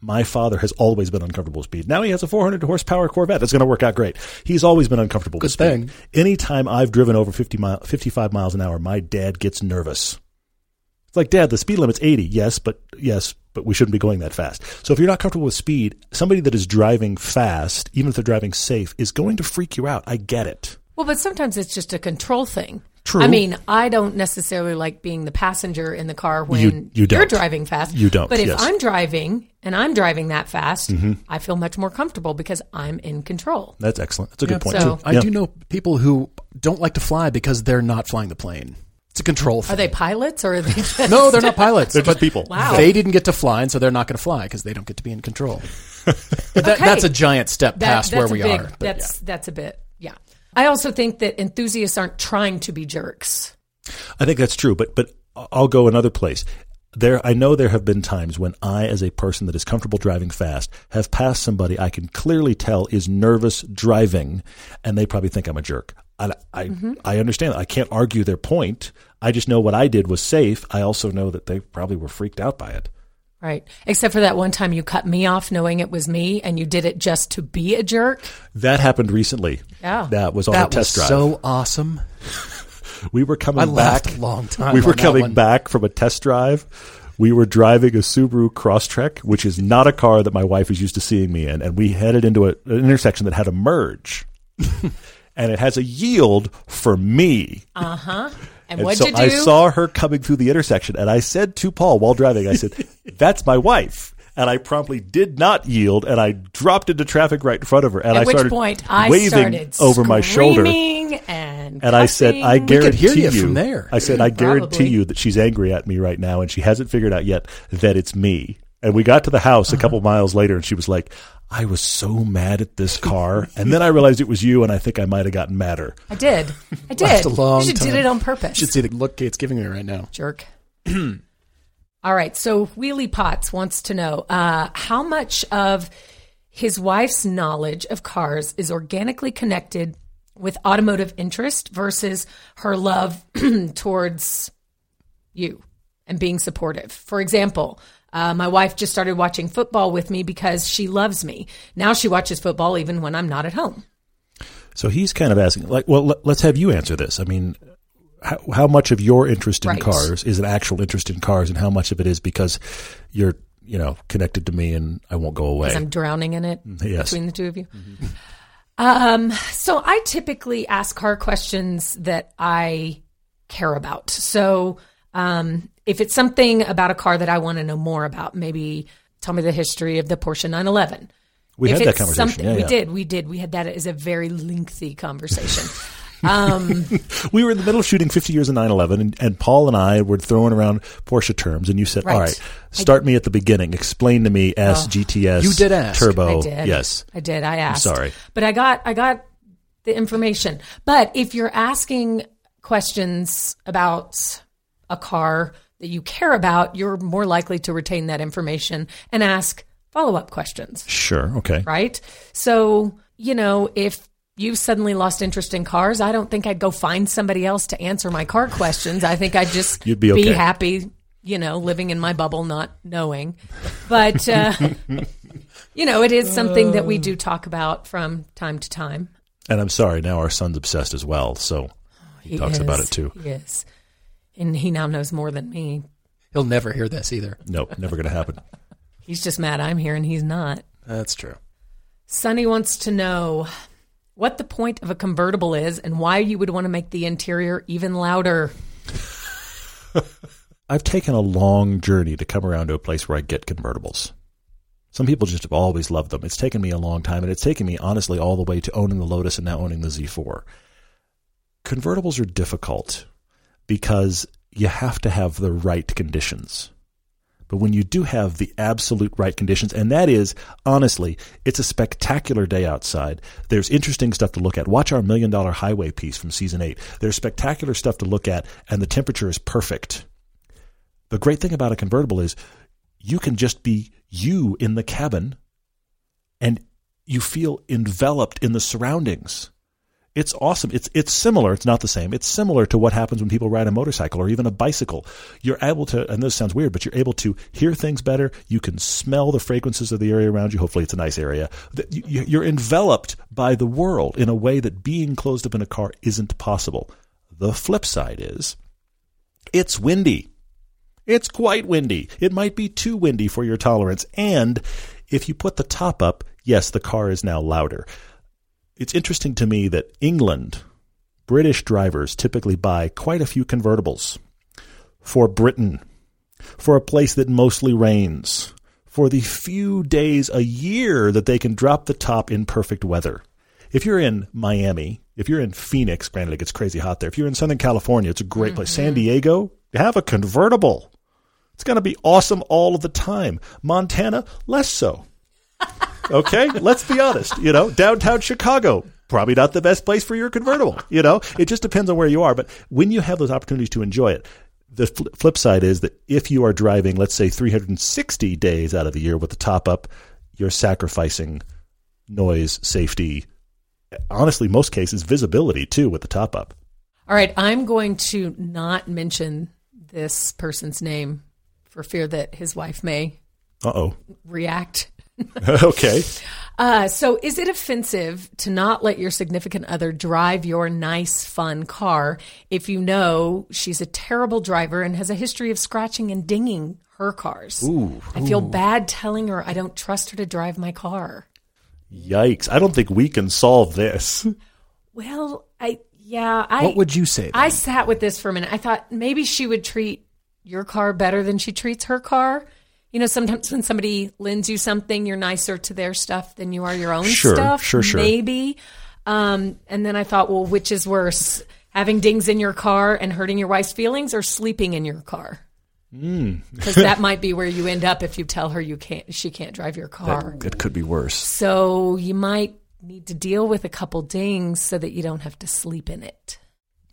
my father has always been uncomfortable with speed. Now he has a 400 horsepower Corvette. That's going to work out great. He's always been uncomfortable with speed. thing. Anytime I've driven over 50 mile, 55 miles an hour, my dad gets nervous. It's like, Dad, the speed limit's 80. Yes, but yes, but we shouldn't be going that fast. So if you're not comfortable with speed, somebody that is driving fast, even if they're driving safe, is going to freak you out. I get it. Well, but sometimes it's just a control thing. True. I mean, I don't necessarily like being the passenger in the car when You- you are driving fast. You don't, But if yes. Mm-hmm. I'm driving and I'm driving that fast, I feel much more comfortable because I'm in control. That's excellent. That's a good point. so- too. I Yeah. do know people who don't like to fly because they're not flying the plane. It's a control thing. Are they pilots or are they just No, they're not pilots. They're just people. Wow. They didn't get to fly, and so they're not going to fly because they don't get to be in control. That, Okay. That's a giant step That- past where we big- are. But That's that's a bit yeah. I also think that enthusiasts aren't trying to be jerks. I think that's true, but but I'll go another place. There, I know there have been times when I, as a person that is comfortable driving fast, have passed somebody I can clearly tell is nervous driving, and they probably think I'm a jerk. I, I, I understand. That. I can't argue their point. I just know what I did was safe. I also know that they probably were freaked out by it. Right. Except for that one time you cut me off knowing it was me and you did it just to be a jerk. That happened recently. Yeah. that was on that a test was drive. so awesome. we were coming I back. a long time We were on that coming one. back from a test drive. We were driving a Subaru Crosstrek, which is not a car that my wife is used to seeing me in, and we headed into a, an intersection that had a merge, and it has a yield for me. Uh huh. And, And what'd so you do? I saw her coming through the intersection, and I said to Paul while driving, I said, "That's my wife." And I promptly did not yield, and I dropped into traffic right in front of her, and At I which started point I waving started over my shoulder. screaming and And I said, I cussing. guarantee hear you you from there. I said, I guarantee Probably. you that she's angry at me right now, and she hasn't figured out yet that it's me. And we got to the house Uh-huh. a couple miles later, and she was like, "I was so mad at this car," and then I realized it was you, and I think I might have gotten madder. I did. I did. Laughed a long you should time. did it on purpose. You should see the look Cate's giving me right now. jerk. All right. So Wheelie Potts wants to know uh, how much of his wife's knowledge of cars is organically connected with automotive interest versus her love towards you and being supportive. For example, uh, my wife just started watching football with me because she loves me. Now she watches football even when I'm not at home. So he's kind of asking, like, well, let, us have you answer this. I mean, how, how much of your interest in Right. cars is an actual interest in cars, and how much of it is because you're, you know, connected to me and I won't go away? I'm drowning in it Yes. between the two of you. Um, so I typically ask car questions that I care about. So um, if it's something about a car that I want to know more about, maybe tell me the history of the Porsche 911. We if had that conversation. something- Yeah, we yeah. did, we did, we had that as a very lengthy conversation. um, we were in the middle of shooting 50 years of 911 and, and paul and i were throwing around porsche terms and you said Right. all right start me at the beginning explain to me s gts You did ask. turbo I did. yes I did. I asked. sorry. But I got I got the information. But if you're asking questions about a car that you care about, you're more likely to retain that information and ask follow-up questions, sure okay right? So, you know, if you've suddenly lost interest in cars, I don't think I'd go find somebody else to answer my car questions. I think I'd just You'd be okay. happy you know, living in my bubble, not knowing. But, uh, you know, it is something that we do talk about from time to time. And I'm sorry, now our son's obsessed as well, so he, talks is. about it too. He is. And he now knows more than me. He'll never hear this either. No, never going to happen. He's just mad I'm here and he's not. That's true. Sonny wants to know what the point of a convertible is and why you would want to make the interior even louder. I've taken a long journey to come around to a place where I get convertibles. Some people just have always loved them. It's taken me a long time, and it's taken me, honestly, all the way to owning the Lotus and now owning the Z4. Convertibles are difficult because you have to have the right conditions. But when you do have the absolute right conditions, and that is, honestly, it's a spectacular day outside. There's interesting stuff to look at. Watch our Million Dollar Highway piece from season eight. There's spectacular stuff to look at, and the temperature is perfect. The great thing about a convertible is you can just be you in the cabin and you feel enveloped in the surroundings. It's awesome. It's it's similar. It's not the same. It's similar to what happens when people ride a motorcycle or even a bicycle. You're able to, and this sounds weird, but you're able to hear things better. You can smell the fragrances of the area around you. Hopefully, it's a nice area. You're enveloped by the world in a way that being closed up in a car isn't possible. The flip side is, it's windy. It's quite windy. It might be too windy for your tolerance. And if you put the top up, yes, the car is now louder it's interesting to me that England, British drivers typically buy quite a few convertibles for Britain, for a place that mostly rains, for the few days a year that they can drop the top in perfect weather. If you're in Miami, if you're in Phoenix, granted it gets crazy hot there. If you're in Southern California, it's a great mm-hmm. place. San Diego, have a convertible. It's going to be awesome all of the time. Montana, less so. Okay, let's be honest. You know, downtown Chicago, probably not the best place for your convertible. You know, it just depends on where you are. But when you have those opportunities to enjoy it, the flip side is that if you are driving, let's say 360 days out of the year with the top up, you're sacrificing noise, safety, honestly, most cases, visibility too with the top up. All right, I'm going to not mention this person's name for fear that his wife may uh-oh react okay. Uh, so, is it offensive to not let your significant other drive your nice, fun car if you know she's a terrible driver and has a history of scratching and dinging her cars? Ooh, I feel bad telling her I don't trust her to drive my car. Yikes! I don't think we can solve this. Well, I yeah. I, what would you say? Then? I sat with this for a minute. I thought maybe she would treat your car better than she treats her car you know, sometimes when somebody lends you something, you're nicer to their stuff than you are your own sure, stuff. Sure, sure, Maybe. Um, and then I thought, well, which is worse, having dings in your car and hurting your wife's feelings, or sleeping in your car? Hmm. Because mm. that might be where you end up if you tell her you can't, she can't drive your car. That, could be worse. So you might need to deal with a couple dings so that you don't have to sleep in it.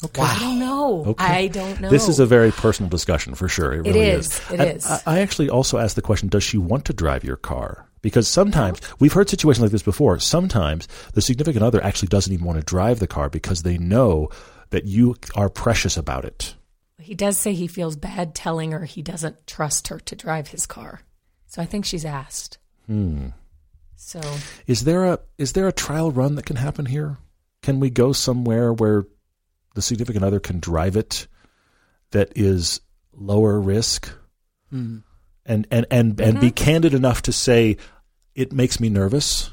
Okay. Wow. I don't know. Okay. I don't know. This is a very personal discussion for sure. It, it really is. is. It I, is. I, I actually also asked the question: Does she want to drive your car? Because sometimes we've heard situations like this before. Sometimes the significant other actually doesn't even want to drive the car because they know that you are precious about it. He does say he feels bad telling her he doesn't trust her to drive his car. So I think she's asked. Hmm. So is there a is there a trial run that can happen here? Can we go somewhere where the significant other can drive it that is lower risk mm. and and and, mm-hmm. and be candid enough to say it makes me nervous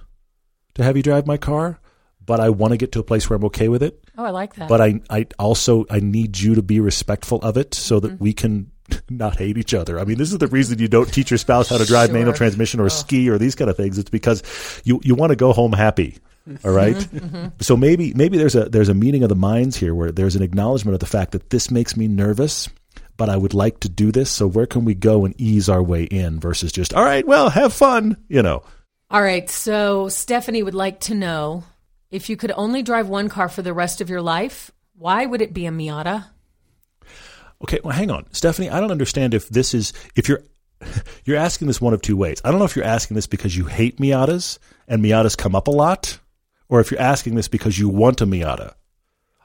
to have you drive my car but I want to get to a place where I'm okay with it. Oh, I like that. But I, I also I need you to be respectful of it so that mm-hmm. we can not hate each other. I mean, this is the reason you don't teach your spouse how to drive sure. manual transmission or oh. ski or these kind of things. It's because you you want to go home happy. All right? mm-hmm, mm-hmm. So maybe maybe there's a there's a meeting of the minds here where there's an acknowledgement of the fact that this makes me nervous, but I would like to do this. So where can we go and ease our way in versus just all right, well, have fun, you know. All right. So Stephanie would like to know if you could only drive one car for the rest of your life, why would it be a Miata? Okay, well, hang on, Stephanie. I don't understand if this is if you're you're asking this one of two ways. I don't know if you're asking this because you hate Miatas and Miatas come up a lot, or if you're asking this because you want a Miata.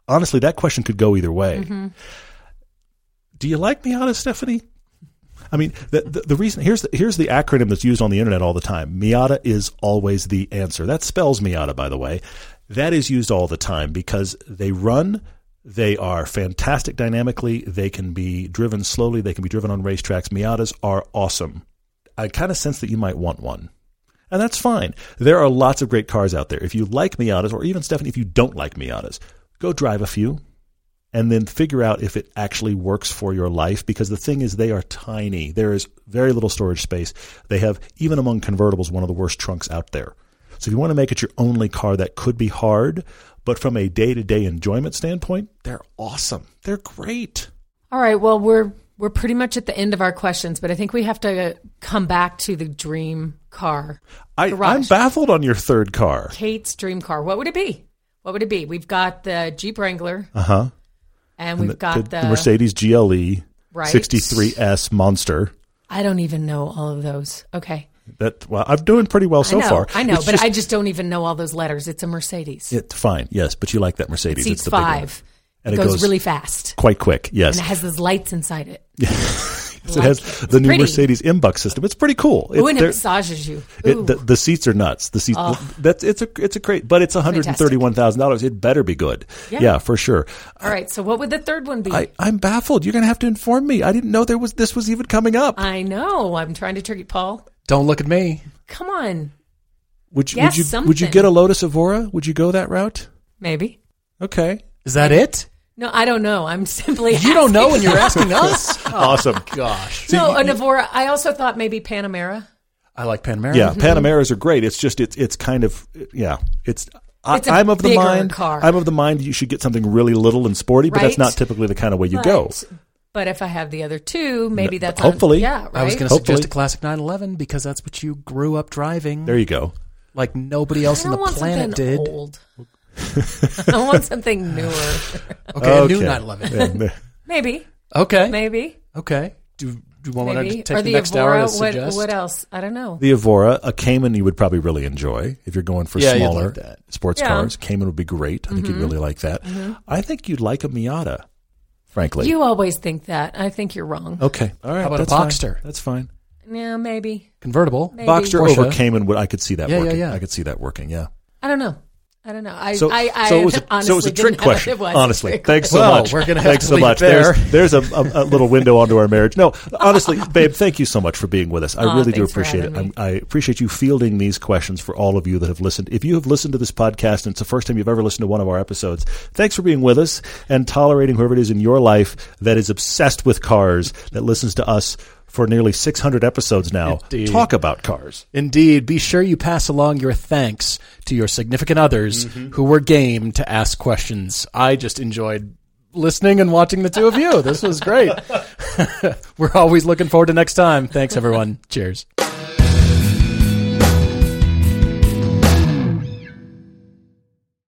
Honestly, that question could go either way. Mm-hmm. Do you like Miata, Stephanie? I mean, the, the, the reason here's the, here's the acronym that's used on the internet all the time. Miata is always the answer. That spells Miata, by the way. That is used all the time because they run. They are fantastic dynamically. They can be driven slowly. They can be driven on racetracks. Miatas are awesome. I kind of sense that you might want one. And that's fine. There are lots of great cars out there. If you like Miatas, or even Stephanie, if you don't like Miatas, go drive a few and then figure out if it actually works for your life because the thing is they are tiny there is very little storage space they have even among convertibles one of the worst trunks out there so if you want to make it your only car that could be hard but from a day-to-day enjoyment standpoint they're awesome they're great All right. Well, we're we're pretty much at the end of our questions, but I think we have to come back to the dream car. I, Garage. i'm baffled on your third car Cate's dream car. What would it be? What would it be? We've got the Jeep Wrangler, uh-huh and we've got the, the, mercedes gle Right. 63s monster I don't even know all of those. Okay, that well i'm doing pretty well so I know, far I know, It's but just- I just don't even know all those letters. It's a Mercedes. it, fine yes but you like that mercedes Seats it's the five. And it it goes, goes- really fast, quite quick yes and it has those lights inside it. So it has the new pretty. Mercedes MBUX system. It's pretty cool. It- Ooh, and it massages you. it- the, the seats are nuts. The seats that's it's a it's a great, but it's one hundred and thirty one thousand dollars. It better be good. Yeah. Yeah. for sure. all right. So what would the third one be? I I'm baffled. You're gonna have to inform me. I didn't know there was this was even coming up. I know. I'm trying to trick you, Paul. Don't look at me. Come on, Would you Guess would you would you get a Lotus Evora? Would you go that route? maybe. Okay, Is that it? No, I don't know. I'm simply You don't know and you're asking us? Oh, awesome. Gosh. No, a Navora. I also thought maybe Panamera. I like Panamera. Yeah, mm-hmm. Panameras are great. It's just it's it's kind of yeah. It's. I, It's a I'm of the mind. car. I'm of the mind that you should get something really little and sporty, but that's not typically the kind of way you But, go. but if I have the other two, maybe that's hopefully. On, yeah, right. I was going to suggest a classic 911 because that's what you grew up driving. There you go. like nobody else I on the want planet did. old. I want something newer. Okay, a new Okay. 911. Yeah, Maybe, Okay. maybe, Okay. Do, do you want maybe. to take or the the next hour to Evora. What, suggest? what else? I don't know. The Evora, a Cayman, you would probably really enjoy if you're going for Yeah, you'd smaller like that. sports Yeah. Mm-hmm. cars. Cayman would be great. I think you'd really like that. I think you'd like a Miata, frankly. You always think that. I think you're wrong. okay, all right. How about a that's fine. Boxster? That's fine. Yeah, maybe. Convertible. Maybe. Boxster Porsche. over Cayman, would I could see that Yeah, yeah, working. yeah. I could see that working. Yeah. I don't know. I don't know. I So, I, I so it was a, honestly so it was a didn't trick question. Honestly, Trick thanks so Well, much. we're gonna have thanks to so leave much. there. There's there's a, a, a little window onto our marriage. No, honestly, babe, thank you so much for being with us. I Aw, really do appreciate it. I'm. I appreciate you fielding these questions for all of you that have listened. If you have listened to this podcast and it's the first time you've ever listened to one of our episodes, thanks for being with us and tolerating whoever it is in your life that is obsessed with cars that listens to us for nearly 600 episodes now. Indeed. Talk about cars. Indeed. Be sure you pass along your thanks to your significant others Mm-hmm. who were game to ask questions. I just enjoyed listening and watching the two of you. This was great. we're always looking forward to next time. Thanks, everyone. Cheers.